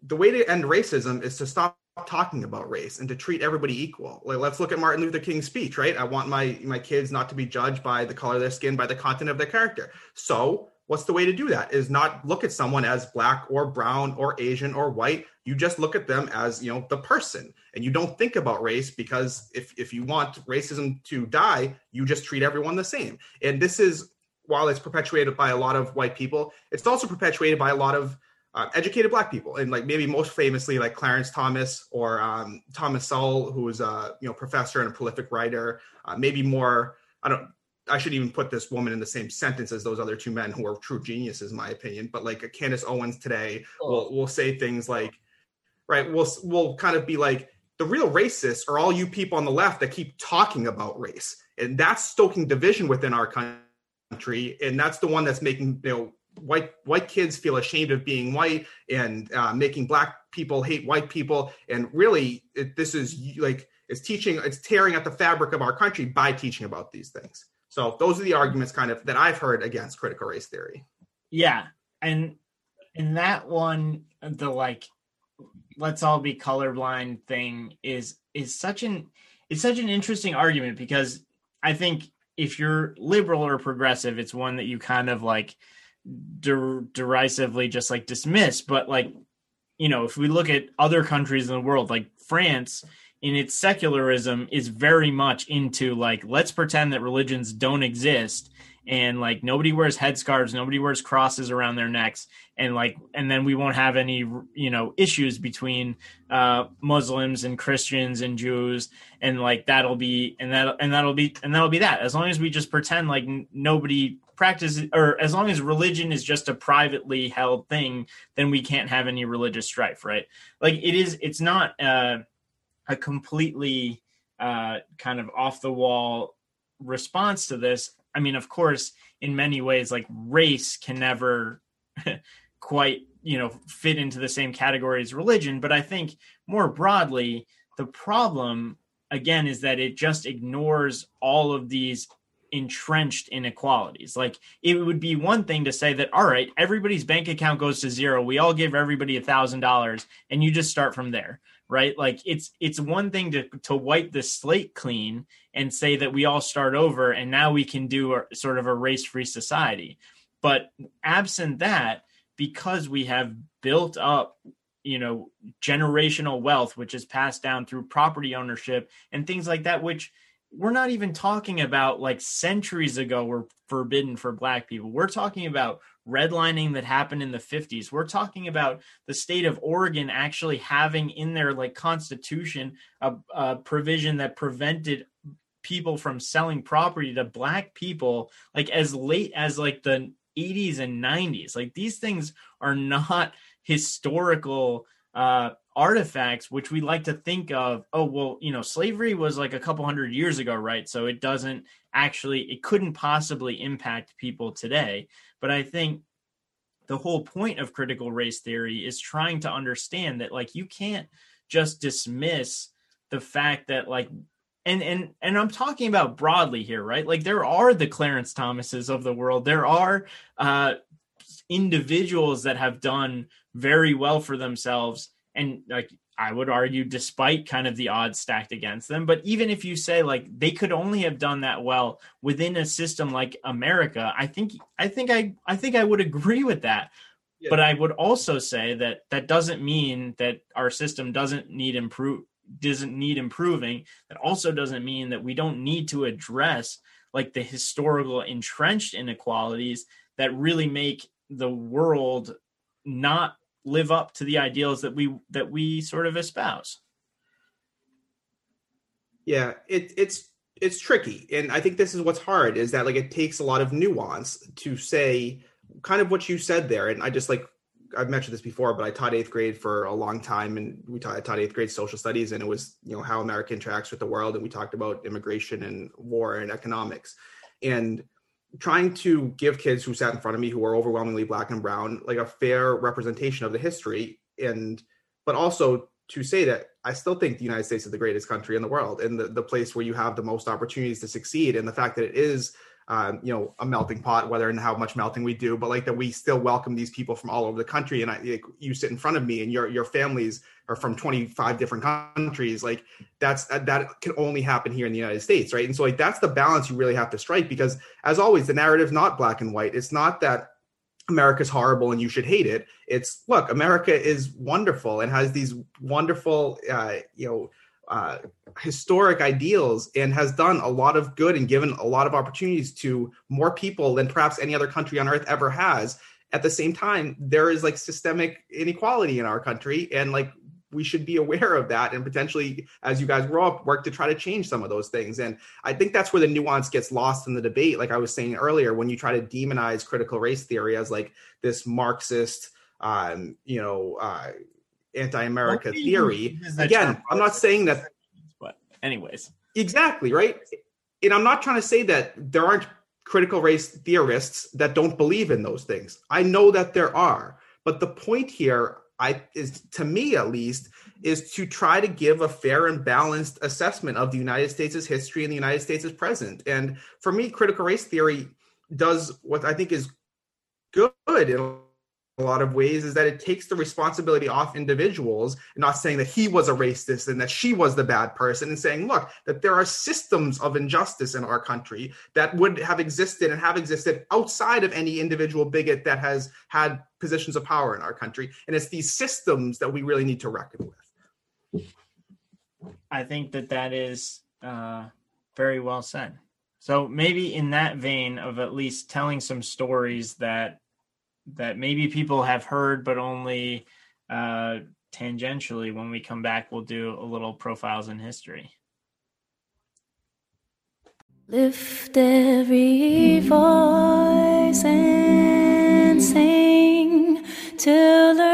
The way to end racism is to stop talking about race and to treat everybody equal. Like let's look at Martin Luther King's speech, right? I want my my kids not to be judged by the color of their skin, by the content of their character. So, what's the way to do that? Is not look at someone as black or brown or Asian or white. You just look at them as, you know, the person. And you don't think about race because if if you want racism to die, you just treat everyone the same. And this is while it's perpetuated by a lot of white people, it's also perpetuated by a lot of uh, educated black people. And like maybe most famously like clarence thomas or um, thomas sowell who was a you know professor and a prolific writer. Uh, maybe more i don't i should even put this woman in the same sentence as those other two men who are true geniuses in my opinion. But like candace owens today oh. will will say things like right we'll we'll kind of be like the real racists are all you people on the left that keep talking about race. And that's stoking division within our country. And that's the one that's making you know white white kids feel ashamed of being white and uh, making black people hate white people. And really it, this is like it's teaching it's tearing at the fabric of our country by teaching about these things. So those are the arguments kind of that i've heard against critical race theory. Yeah. And in that one the like let's all be colorblind thing is is such an it's such an interesting argument because i think if you're liberal or progressive it's one that you kind of like der- derisively just like dismiss but like you know if we look at other countries in the world like france in its secularism is very much into like let's pretend that religions don't exist and like nobody wears headscarves nobody wears crosses around their necks and like and then we won't have any you know issues between uh muslims and christians and jews and like that'll be and that and that'll be and that'll be that. As long as we just pretend like nobody practices or as long as religion is just a privately held thing then we can't have any religious strife right like it is it's not uh a completely uh kind of off the wall response to this I mean, of course, in many ways, like race can never [laughs] quite, you know, fit into the same category as religion. But I think more broadly, the problem, again, is that it just ignores all of these entrenched inequalities. Like it would be one thing to say that, all right, everybody's bank account goes to zero. We all give everybody a thousand dollars and you just start from there right like it's it's one thing to to wipe the slate clean and say that we all start over and now we can do a, sort of a race free society but absent that because we have built up you know generational wealth which is passed down through property ownership and things like that which we're not even talking about like centuries ago were forbidden for black people we're talking about redlining that happened in the 50s. We're talking about the state of Oregon actually having in their like constitution a, a provision that prevented people from selling property to black people like as late as like the 80s and 90s. Like these things are not historical uh artifacts which we like to think of oh well you know slavery was like a couple hundred years ago right so it doesn't actually it couldn't possibly impact people today but I think the whole point of critical race theory is trying to understand that like you can't just dismiss the fact that like and and and I'm talking about broadly here, right? Like there are the Clarence Thomases of the world. There are uh individuals that have done very well for themselves and like I would argue, despite kind of the odds stacked against them. But even if you say like they could only have done that well within a system like America, I think I think I I think I would agree with that. Yeah. But I would also say that that doesn't mean that our system doesn't need improve doesn't need improving. That also doesn't mean that we don't need to address like the historical entrenched inequalities that really make the world not live up to the ideals that we that we sort of espouse. Yeah, it, it's it's tricky, and I think this is what's hard is that like it takes a lot of nuance to say kind of what you said there, and I just like I've mentioned this before, but I taught eighth grade for a long time, and we taught I taught eighth grade social studies, and it was you know how America interacts with the world, and we talked about immigration and war and economics, and trying to give kids who sat in front of me who are overwhelmingly black and brown like a fair representation of the history. And but also to say that I still think the United States is the greatest country in the world and the, the place where you have the most opportunities to succeed. And the fact that it is um, you know a melting pot whether and how much melting we do but like that we still welcome these people from all over the country. And I, like, you sit in front of me and your your families are from 25 different countries like that's that, can only happen here in the united states right and so like that's the balance you really have to strike because as always the narrative not black and white it's not that America's horrible and you should hate it. It's look, America is wonderful and has these wonderful, uh, you know, uh, historic ideals and has done a lot of good and given a lot of opportunities to more people than perhaps any other country on earth ever has. At the same time, there is like systemic inequality in our country, and like we should be aware of that and potentially, as you guys grow up, work to try to change some of those things. And I think that's where the nuance gets lost in the debate. Like I was saying earlier, when you try to demonize critical race theory as like this Marxist, um, you know, uh, anti-America theory. Again, I'm not saying that. But anyways, exactly right. And I'm not trying to say that there aren't critical race theorists that don't believe in those things. I know that there are, but the point here, I is to me at least, is to try to give a fair and balanced assessment of the United States' history and the United States' present. And for me, critical race theory does what I think is good a lot of ways is that it takes the responsibility off individuals not saying that he was a racist and that she was the bad person and saying look that there are systems of injustice in our country that would have existed and have existed outside of any individual bigot that has had positions of power in our country. And it's these systems that we really need to reckon with. I think that that is uh, very well said. So maybe in that vein of at least telling some stories that that maybe people have heard but only uh, tangentially. When we come back, we'll do a little profiles in history. Lift every voice and sing till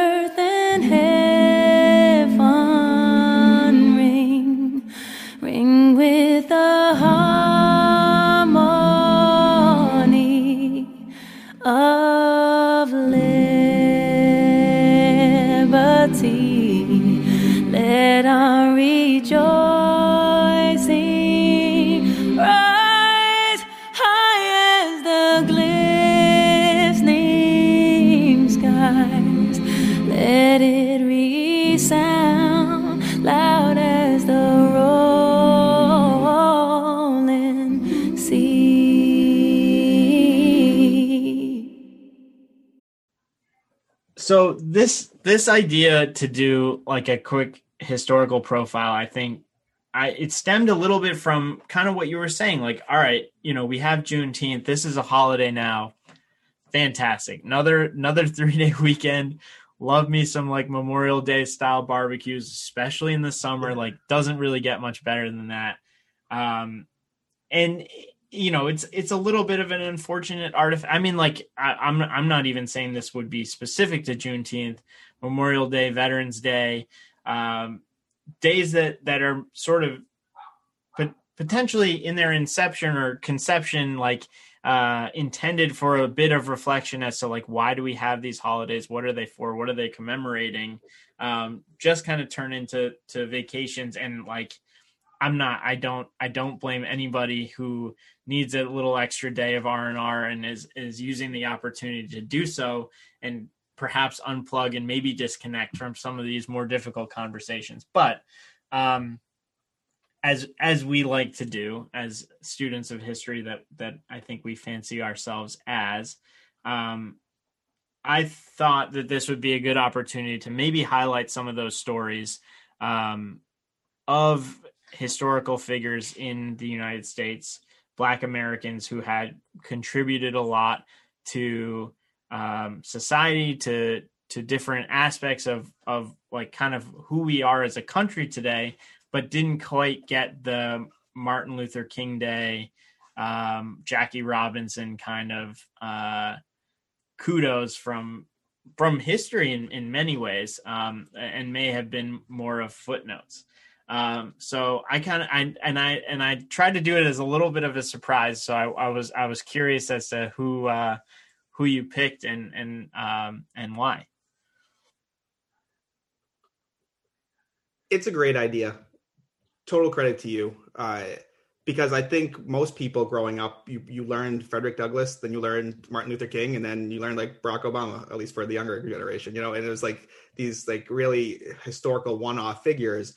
this this idea to do like a quick historical profile, I think I it stemmed a little bit from kind of what you were saying. Like, all right, you know, we have Juneteenth. This is a holiday now. Fantastic. Another another [laughs] three day weekend. Love me some like Memorial Day style barbecues, especially in the summer. Like, doesn't really get much better than that. Um, and you know, it's it's a little bit of an unfortunate artifact. I mean, like, I, I'm I'm not even saying this would be specific to Juneteenth, Memorial Day, Veterans Day, um, days that that are sort of pot- potentially in their inception or conception, like uh, intended for a bit of reflection as to like why do we have these holidays? What are they for? What are they commemorating? Um, just kind of turn into to vacations and like I'm not I don't I don't blame anybody who needs a little extra day of R&R and is is using the opportunity to do so and perhaps unplug and maybe disconnect from some of these more difficult conversations. But um as as we like to do as students of history that that I think we fancy ourselves as um I thought that this would be a good opportunity to maybe highlight some of those stories um, of historical figures in the United States, Black Americans who had contributed a lot to um, society, to to different aspects of of like kind of who we are as a country today, but didn't quite get the Martin Luther King Day, um, Jackie Robinson kind of uh, kudos from from history in, in many ways, um, and may have been more of footnotes. Um, so I kind of I and I and I tried to do it as a little bit of a surprise. So I, I was I was curious as to who uh, who you picked and and um, and why. It's a great idea. Total credit to you. Uh, because I think most people growing up, you, you learned Frederick Douglass, then you learned Martin Luther King, and then you learned like Barack Obama, at least for the younger generation, you know, and it was like these like really historical one-off figures.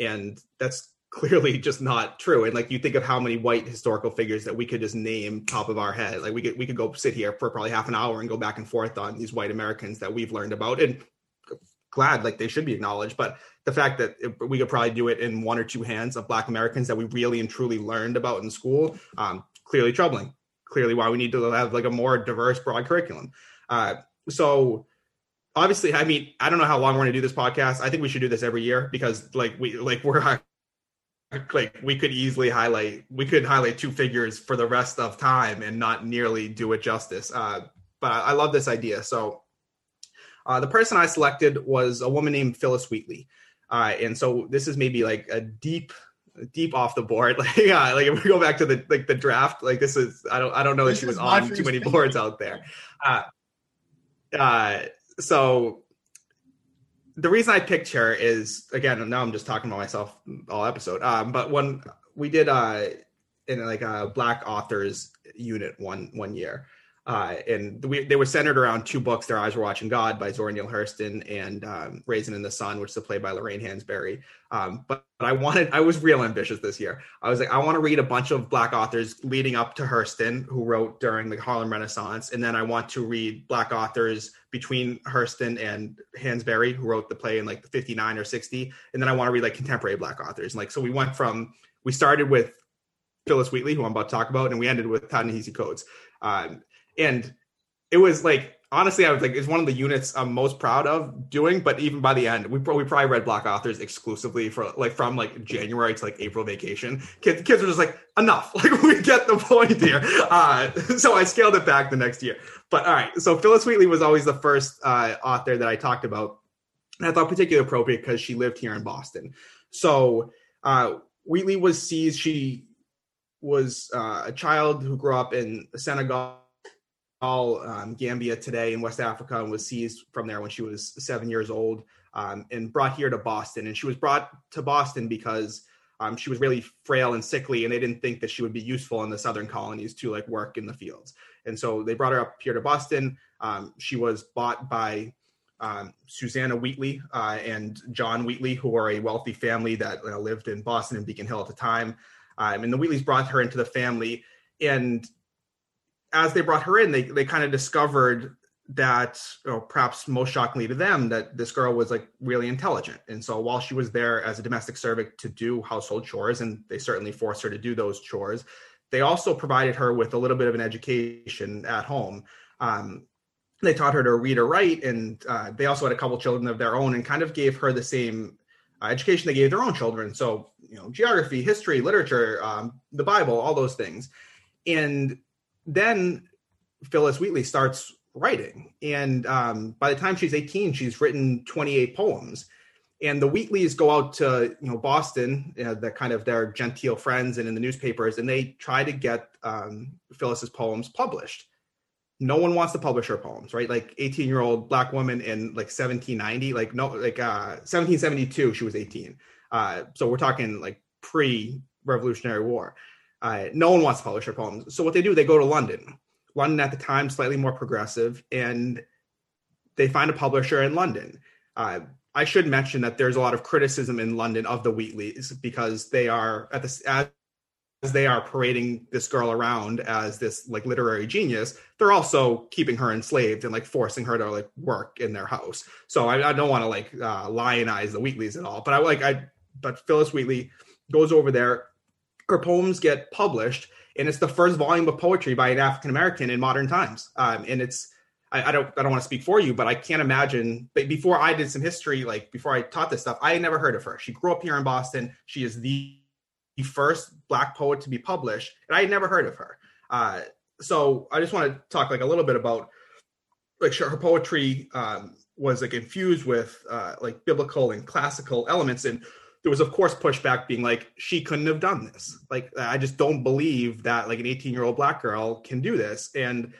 And that's clearly [laughs] just not true. And like you think of how many white historical figures that we could just name top of our head. Like we could we could go sit here for probably half an hour and go back and forth on these white Americans that we've learned about. And glad like they should be acknowledged but the fact that we could probably do it in one or two hands of black americans that we really and truly learned about in school um, clearly troubling clearly why we need to have like a more diverse broad curriculum uh, so obviously i mean i don't know how long we're going to do this podcast i think we should do this every year because like we like we're like we could easily highlight we could highlight two figures for the rest of time and not nearly do it justice uh, but I, I love this idea so uh, the person I selected was a woman named Phyllis Wheatley. Uh, and so this is maybe like a deep, deep off the board. [laughs] Like, yeah, like if we go back to the like the draft, like this is I don't I don't know that she was on too many boards out there. Uh, uh, so the reason I picked her is again now I'm just talking about myself all episode. Um, but when we did uh in like a Black authors unit one one year, uh, and we, they were centered around two books, Their Eyes Were Watching God by Zora Neale Hurston and um, Raisin in the Sun, which is a play by Lorraine Hansberry. Um, but, but, I wanted, I was real ambitious this year. I was like, I want to read a bunch of Black authors leading up to Hurston, who wrote during the Harlem Renaissance. And then I want to read Black authors between Hurston and Hansberry, who wrote the play in like 59 or 60. And then I want to read like contemporary Black authors. And like, so we went from, we started with Phyllis Wheatley, who I'm about to talk about, and we ended with Ta-Nehisi Coates. Um, and it was like honestly, I was like, it's one of the units I'm most proud of doing. But even by the end, we probably, we probably read Black authors exclusively for like from like January to like April vacation. Kids, kids were just like, enough. [laughs] Like we get the point here. Uh, [laughs] so I scaled it back the next year. But all right, so Phyllis Wheatley was always the first uh, author that I talked about, and I thought particularly appropriate because she lived here in Boston. So uh, Wheatley was seized. She was uh, a child who grew up in Senegal um, Gambia today in West Africa and was seized from there when she was seven years old um, and brought here to Boston. And she was brought to Boston because um, she was really frail and sickly, and they didn't think that she would be useful in the southern colonies to like work in the fields. And so they brought her up here to Boston. Um, she was bought by um, Susanna Wheatley uh, and John Wheatley, who are a wealthy family that uh, lived in Boston and Beacon Hill at the time. Um, and the Wheatleys brought her into the family, and as they brought her in, they they kind of discovered that, you know, perhaps most shockingly to them, that this girl was like really intelligent. And so while she was there as a domestic servant to do household chores, and they certainly forced her to do those chores, they also provided her with a little bit of an education at home. Um, they taught her to read or write, and uh, they also had a couple children of their own, and kind of gave her the same uh, education they gave their own children. So you know, geography, history, literature, um, the Bible, all those things. And then Phyllis Wheatley starts writing. And um, by the time she's 18, she's written 28 poems. And the Wheatleys go out to you know Boston, you know, they're kind of their genteel friends and in the newspapers, and they try to get um, Phyllis's poems published. No one wants to publish her poems, right? Like 18 year old black woman in like 1790, like no, like uh, 1772, she was 18. Uh, so we're talking like pre Revolutionary War. Uh, no one wants to publish her poems. So what they do, they go to London. London at the time, slightly more progressive, and they find a publisher in London. Uh, I should mention that there's a lot of criticism in London of the Wheatleys because they are at as they are parading this girl around as this like literary genius, they're also keeping her enslaved and like forcing her to like work in their house. So I, I don't want to like uh, lionize the Wheatleys at all, but I like I but Phyllis Wheatley goes over there her poems get published, and it's the first volume of poetry by an African American in modern times. Um, and it's I, I, don't I don't want to speak for you, but I can't imagine. But before I did some history, like before I taught this stuff, I had never heard of her. She grew up here in Boston. She is the, the first Black poet to be published, and I had never heard of her. Uh, so I just want to talk like a little bit about like her poetry um, was like infused with uh, like biblical and classical elements and there was of course pushback being like she couldn't have done this. Like i just don't believe that like an 18 year old black girl can do this. And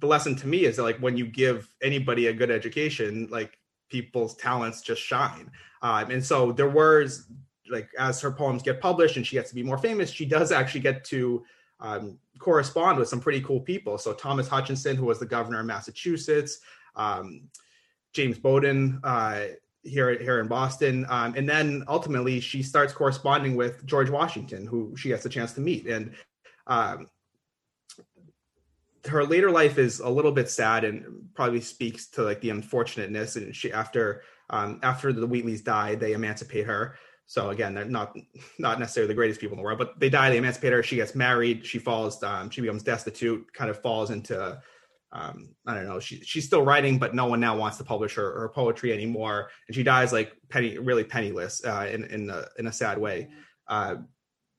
the lesson to me is that like when you give anybody a good education like people's talents just shine. Um, and so there was like as her poems get published and she gets to be more famous she does actually get to um, correspond with some pretty cool people. So thomas hutchinson who was the governor of massachusetts um, james bowdoin uh, here here in Boston, um, and then ultimately she starts corresponding with George Washington, who she gets a chance to meet, and um, her later life is a little bit sad and probably speaks to like the unfortunateness. And she after um, after the Wheatleys die, they emancipate her. So again, they're not not necessarily the greatest people in the world, but they die. They emancipate her. She gets married. She falls. Um, she becomes destitute. Kind of falls into um, I don't know. She she's still writing, but no one now wants to publish her, her poetry anymore, and she dies like penny, really penniless, uh, in in a, in a sad way. Uh,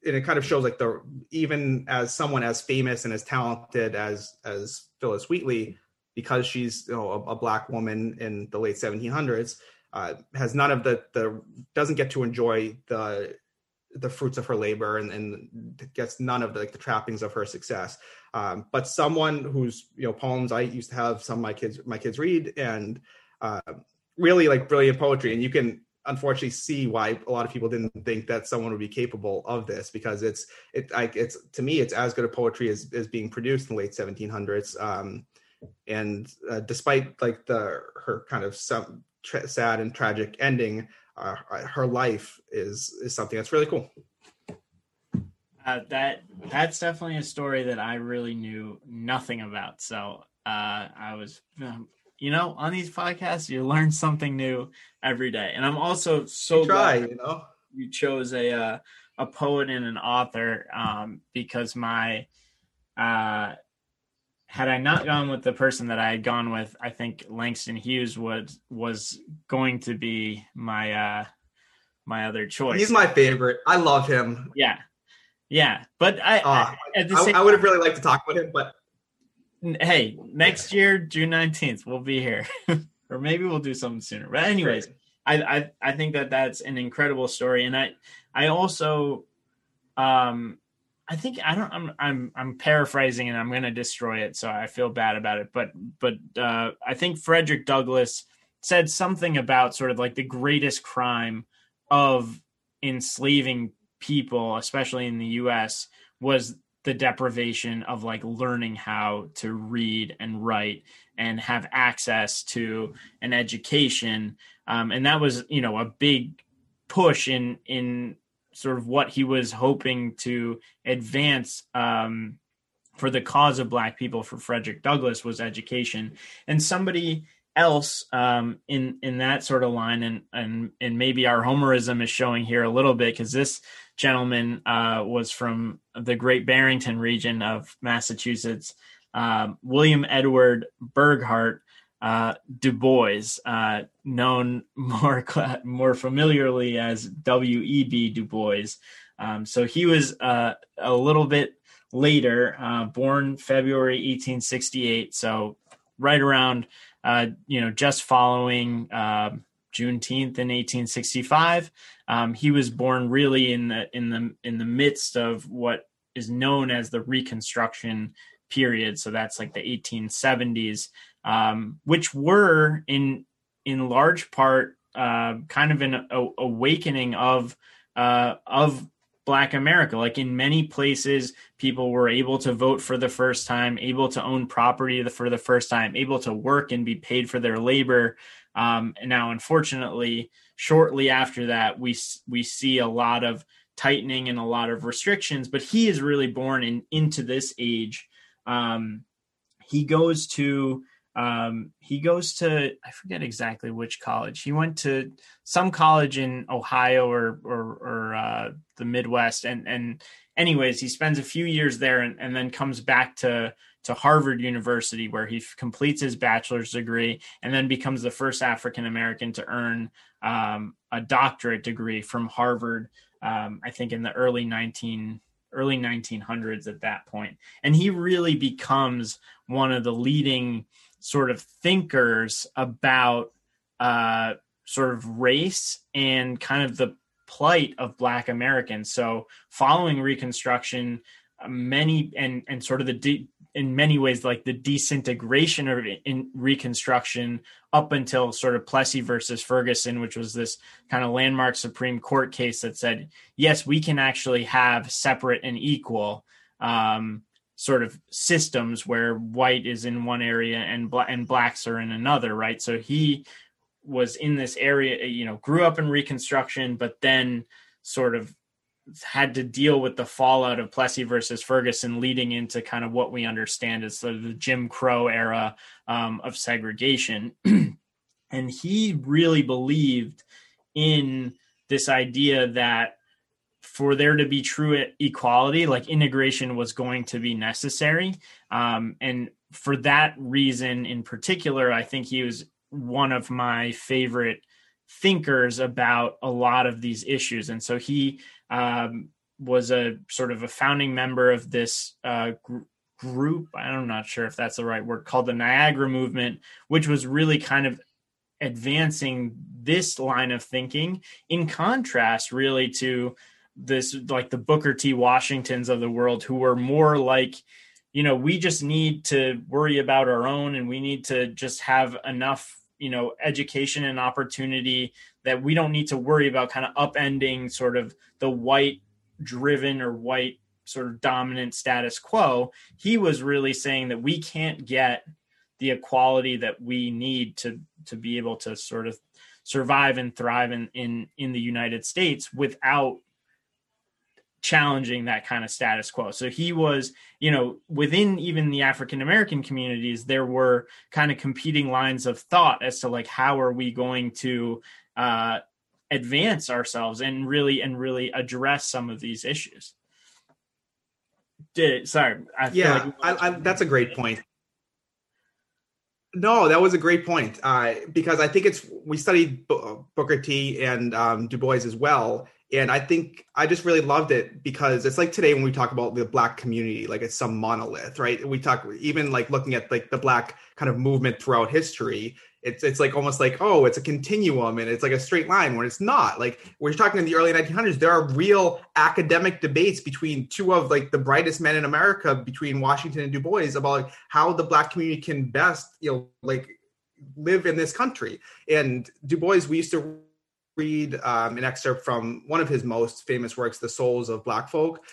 and it kind of shows like the even as someone as famous and as talented as as Phyllis Wheatley, because she's you know a, a black woman in the late 1700s, uh, has none of the the doesn't get to enjoy the the fruits of her labor and, and gets none of the, like the trappings of her success. Um, but someone whose you know poems I used to have some of my kids my kids read and uh, really like brilliant poetry, and you can unfortunately see why a lot of people didn't think that someone would be capable of this because it's it like it's to me it's as good a poetry as is being produced in the late 1700s. Um, and uh, despite like the her kind of some tra- sad and tragic ending, uh, her life is is something that's really cool. Uh, that that's definitely a story that I really knew nothing about. So uh, I was, um, you know, on these podcasts, you learn something new every day, and I'm also so try, glad you know, you chose a uh, a poet and an author um, because my uh, had I not gone with the person that I had gone with, I think Langston Hughes was was going to be my uh, my other choice. He's my favorite. I love him. Yeah, yeah, but I, Uh, I at the I, same I would have really liked to talk with him, but hey, next year, June nineteenth, we'll be here, [laughs] or maybe we'll do something sooner. But anyways, I, I I think that that's an incredible story, and I I also, um, I think I don't I'm I'm I'm paraphrasing and I'm going to destroy it, so I feel bad about it. But but uh, I think Frederick Douglass said something about sort of like the greatest crime of enslaving people, especially in the U.S., was the deprivation of like learning how to read and write and have access to an education um, and that was you know a big push in in sort of what he was hoping to advance um, for the cause of black people for frederick douglass was education and somebody else um, in in that sort of line and and and maybe our homerism is showing here a little bit because this gentleman uh, was from the Great Barrington region of Massachusetts, um, William Edward Burghardt uh, Du Bois, uh, known [laughs] more more familiarly as W. E. B. Du Bois. Um, so he was uh, a little bit later, uh, born February 1868. So right around, uh, you know, just following. Um, Juneteenth in 1865. Um, he was born really in the in the in the midst of what is known as the Reconstruction period. So that's like the 1870s, um, which were in in large part uh, kind of an a, awakening of uh, of Black America. Like in many places, people were able to vote for the first time, able to own property for the first time, able to work and be paid for their labor. Um, and now, unfortunately, shortly after that, we we see a lot of tightening and a lot of restrictions. But he is really born in into this age. Um, he goes to um, he goes to I forget exactly which college. He went to some college in Ohio or or, or uh, the Midwest, and and anyways, he spends a few years there, and, and then comes back to to Harvard University, where he f- completes his bachelor's degree and then becomes the first African American to earn um, a doctorate degree from Harvard. Um, I think in the early 19 early 1900s at that point, and he really becomes one of the leading sort of thinkers about uh, sort of race and kind of the plight of Black Americans. So following Reconstruction, many and and sort of the de- in many ways like the disintegration of in reconstruction up until sort of plessy versus ferguson which was this kind of landmark supreme court case that said yes we can actually have separate and equal um, sort of systems where white is in one area and bla- and blacks are in another right? So he was in this area you know grew up in reconstruction but then sort of had to deal with the fallout of Plessy versus Ferguson, leading into kind of what we understand as the Jim Crow era um, of segregation. [clears throat] and he really believed in this idea that for there to be true equality, like integration was going to be necessary. Um, and for that reason in particular, I think he was one of my favorite thinkers about a lot of these issues. And so he um, was a sort of a founding member of this uh, gr- group. I'm not sure if that's the right word called the Niagara Movement, which was really kind of advancing this line of thinking in contrast, really, to this like the Booker T. Washingtons of the world who were more like, you know, we just need to worry about our own and we need to just have enough you know education and opportunity that we don't need to worry about kind of upending sort of the white driven or white sort of dominant status quo. He was really saying that we can't get the equality that we need to to be able to sort of survive and thrive in in in the United States without challenging that kind of status quo. So he was, you know, within even the African American communities, there were kind of competing lines of thought as to like how are we going to uh, advance ourselves and really and really address some of these issues. Did sorry, I yeah, like I, I, that's a great point. No, that was a great point uh, because I think it's we studied Booker T and um, Du Bois as well, and I think I just really loved it because it's like today when we talk about the black community, like it's some monolith, right? We talk even like looking at like the black kind of movement throughout history. It's it's like almost like oh, it's a continuum and it's like a straight line when it's not. Like we're talking in the early 1900s, there are real academic debates between two of like the brightest men in America, between Washington and Du Bois, about how the black community can best, you know, like live in this country. And Du Bois, we used to read um, an excerpt from one of his most famous works, The Souls of Black Folk.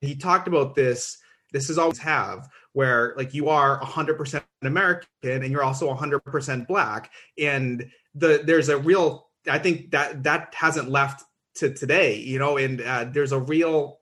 He talked about this. This is always have where like you are 100% American and you're also 100% black, and the there's a real. I think that that hasn't left to today, you know, and uh, there's a real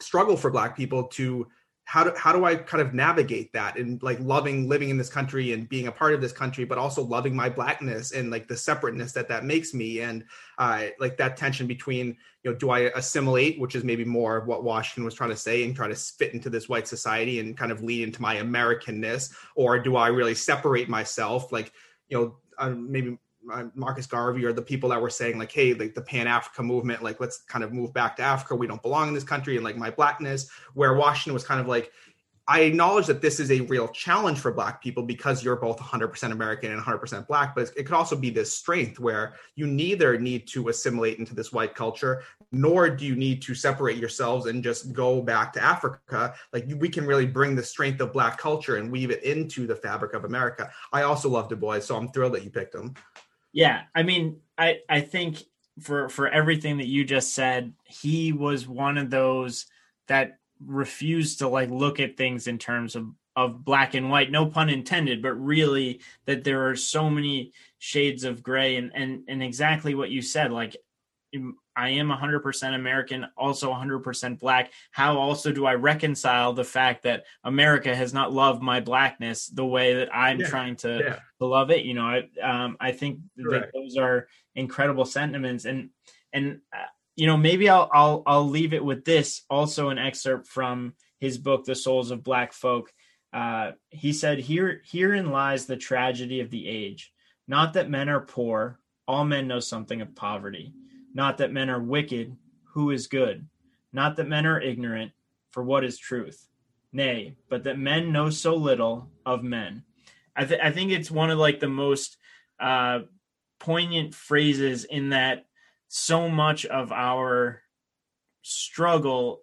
struggle for black people to how do how do I kind of navigate that and like loving living in this country and being a part of this country, but also loving my blackness and like the separateness that that makes me and uh, like that tension between you know do I assimilate, which is maybe more of what Washington was trying to say and try to fit into this white society and kind of lean into my Americanness, or do I really separate myself? Like you know uh, maybe Marcus Garvey or the people that were saying like, hey, like the Pan Africa movement, like let's kind of move back to Africa. We don't belong in this country, and like my blackness. Where Washington was kind of like, I acknowledge that this is a real challenge for Black people because you're both 100% American and 100% Black, but it could also be this strength where you neither need to assimilate into this white culture, nor do you need to separate yourselves and just go back to Africa. Like we can really bring the strength of Black culture and weave it into the fabric of America. I also love Du Bois, so I'm thrilled that you picked him. Yeah, I mean, I I think for for everything that you just said, he was one of those that refused to like look at things in terms of of black and white no pun intended but really that there are so many shades of gray and and and exactly what you said like I am 100% American, also 100% black. How also do I reconcile the fact that America has not loved my blackness the way that I'm Yeah, trying to, yeah. to love it? You know, I, um, I think that those are incredible sentiments, and and uh, you know maybe I'll I'll I'll leave it with this. Also, an excerpt from his book, The Souls of Black Folk. Uh, he said, "Here, herein lies the tragedy of the age. Not that men are poor; all men know something of poverty." Not that men are wicked, who is good? Not that men are ignorant, for what is truth? Nay, but that men know so little of men. I, th- I think it's one of like the most uh, poignant phrases in that so much of our struggle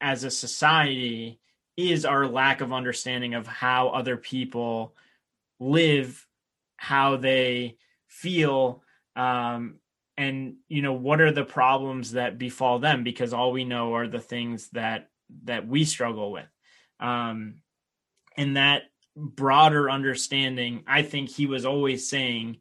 as a society is our lack of understanding of how other people live, how they feel, um, and you know what are the problems that befall them? Because all we know are the things that that we struggle with. Um and that broader understanding i think he was always saying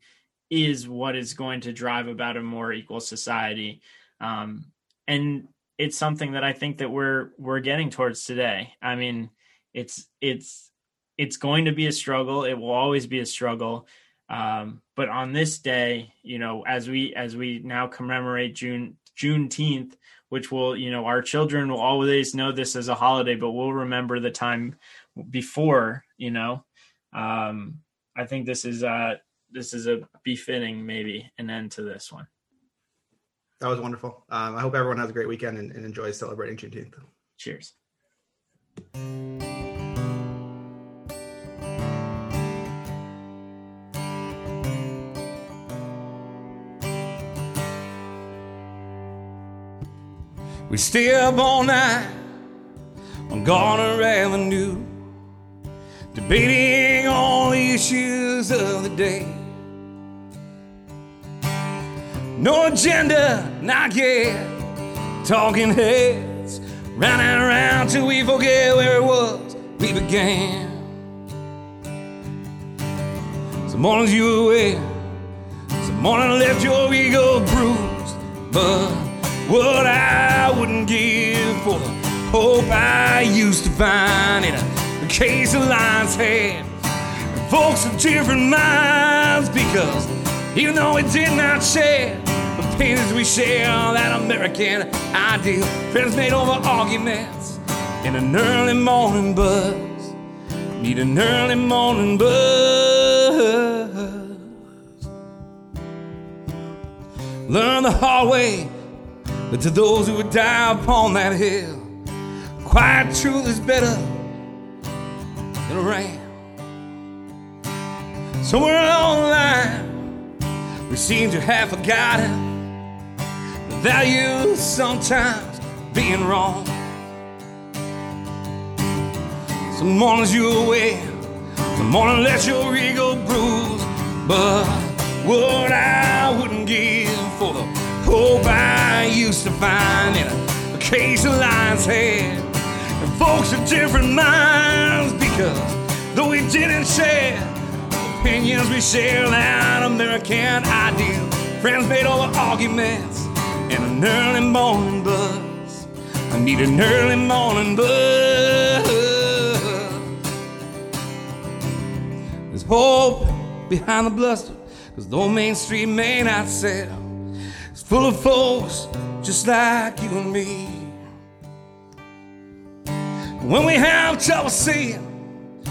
is what is going to drive about a more equal society. Um and it's something that i think that we're we're getting towards today. I mean it's it's it's going to be a struggle. It will always be a struggle. Um, but on this day, you know, as we as we now commemorate June Juneteenth, which will, you know, our children will always know this as a holiday, but we'll remember the time before, you know. Um, I think this is uh this is a befitting maybe an end to this one. That was wonderful. Um, I hope everyone has a great weekend and, and enjoys celebrating Juneteenth. Cheers. We stay up all night on Garner Avenue, debating all the issues of the day. No agenda, not yet. Talking heads, running around till we forget where it was we began. Some mornings you were away, some morning left your ego bruised, but what I wouldn't give for the hope I used to find in a case of lion's head. Folks of different minds because Even though we did not share the pains we share, that American ideal. Friends made over arguments in an early morning buzz. Need an early morning buzz. Learn the hard way that to those who would die upon that hill, quiet truth is better than a ram. Somewhere along the line, we seem to have forgotten the value of sometimes being wrong. Some mornings you away, some morning let your ego bruise, but what I wouldn't give I used to find in a case of lion's head. And folks of different minds because though we didn't share opinions, we share that American ideal. Friends made over arguments in an early morning buzz. I need an early morning buzz. There's hope behind the bluster, cause though Main Street may not sell, full of folks just like you and me. When we have trouble seeing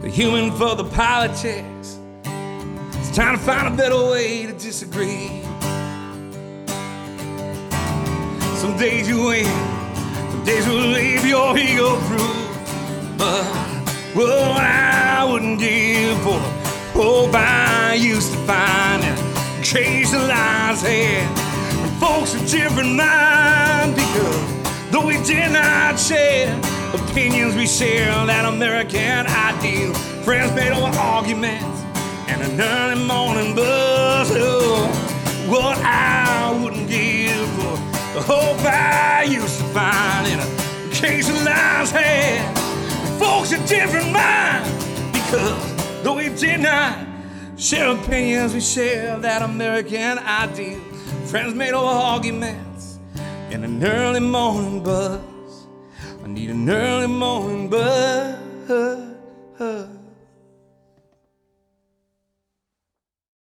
the human for the politics, it's time to find a better way to disagree. Some days you win, some days will leave your ego bruised. But what I wouldn't give for the hope I used to find in a case of lion's head. Folks of different minds because though we did not share opinions, we share that American ideal. Friends made over arguments and an early morning buzz. Oh, what I wouldn't give for the hope I used to find in a case of lion's head. Folks of different minds because though we did not share opinions, we share that American ideal. Friends made over arguments in an early morning buzz. I need an early morning buzz.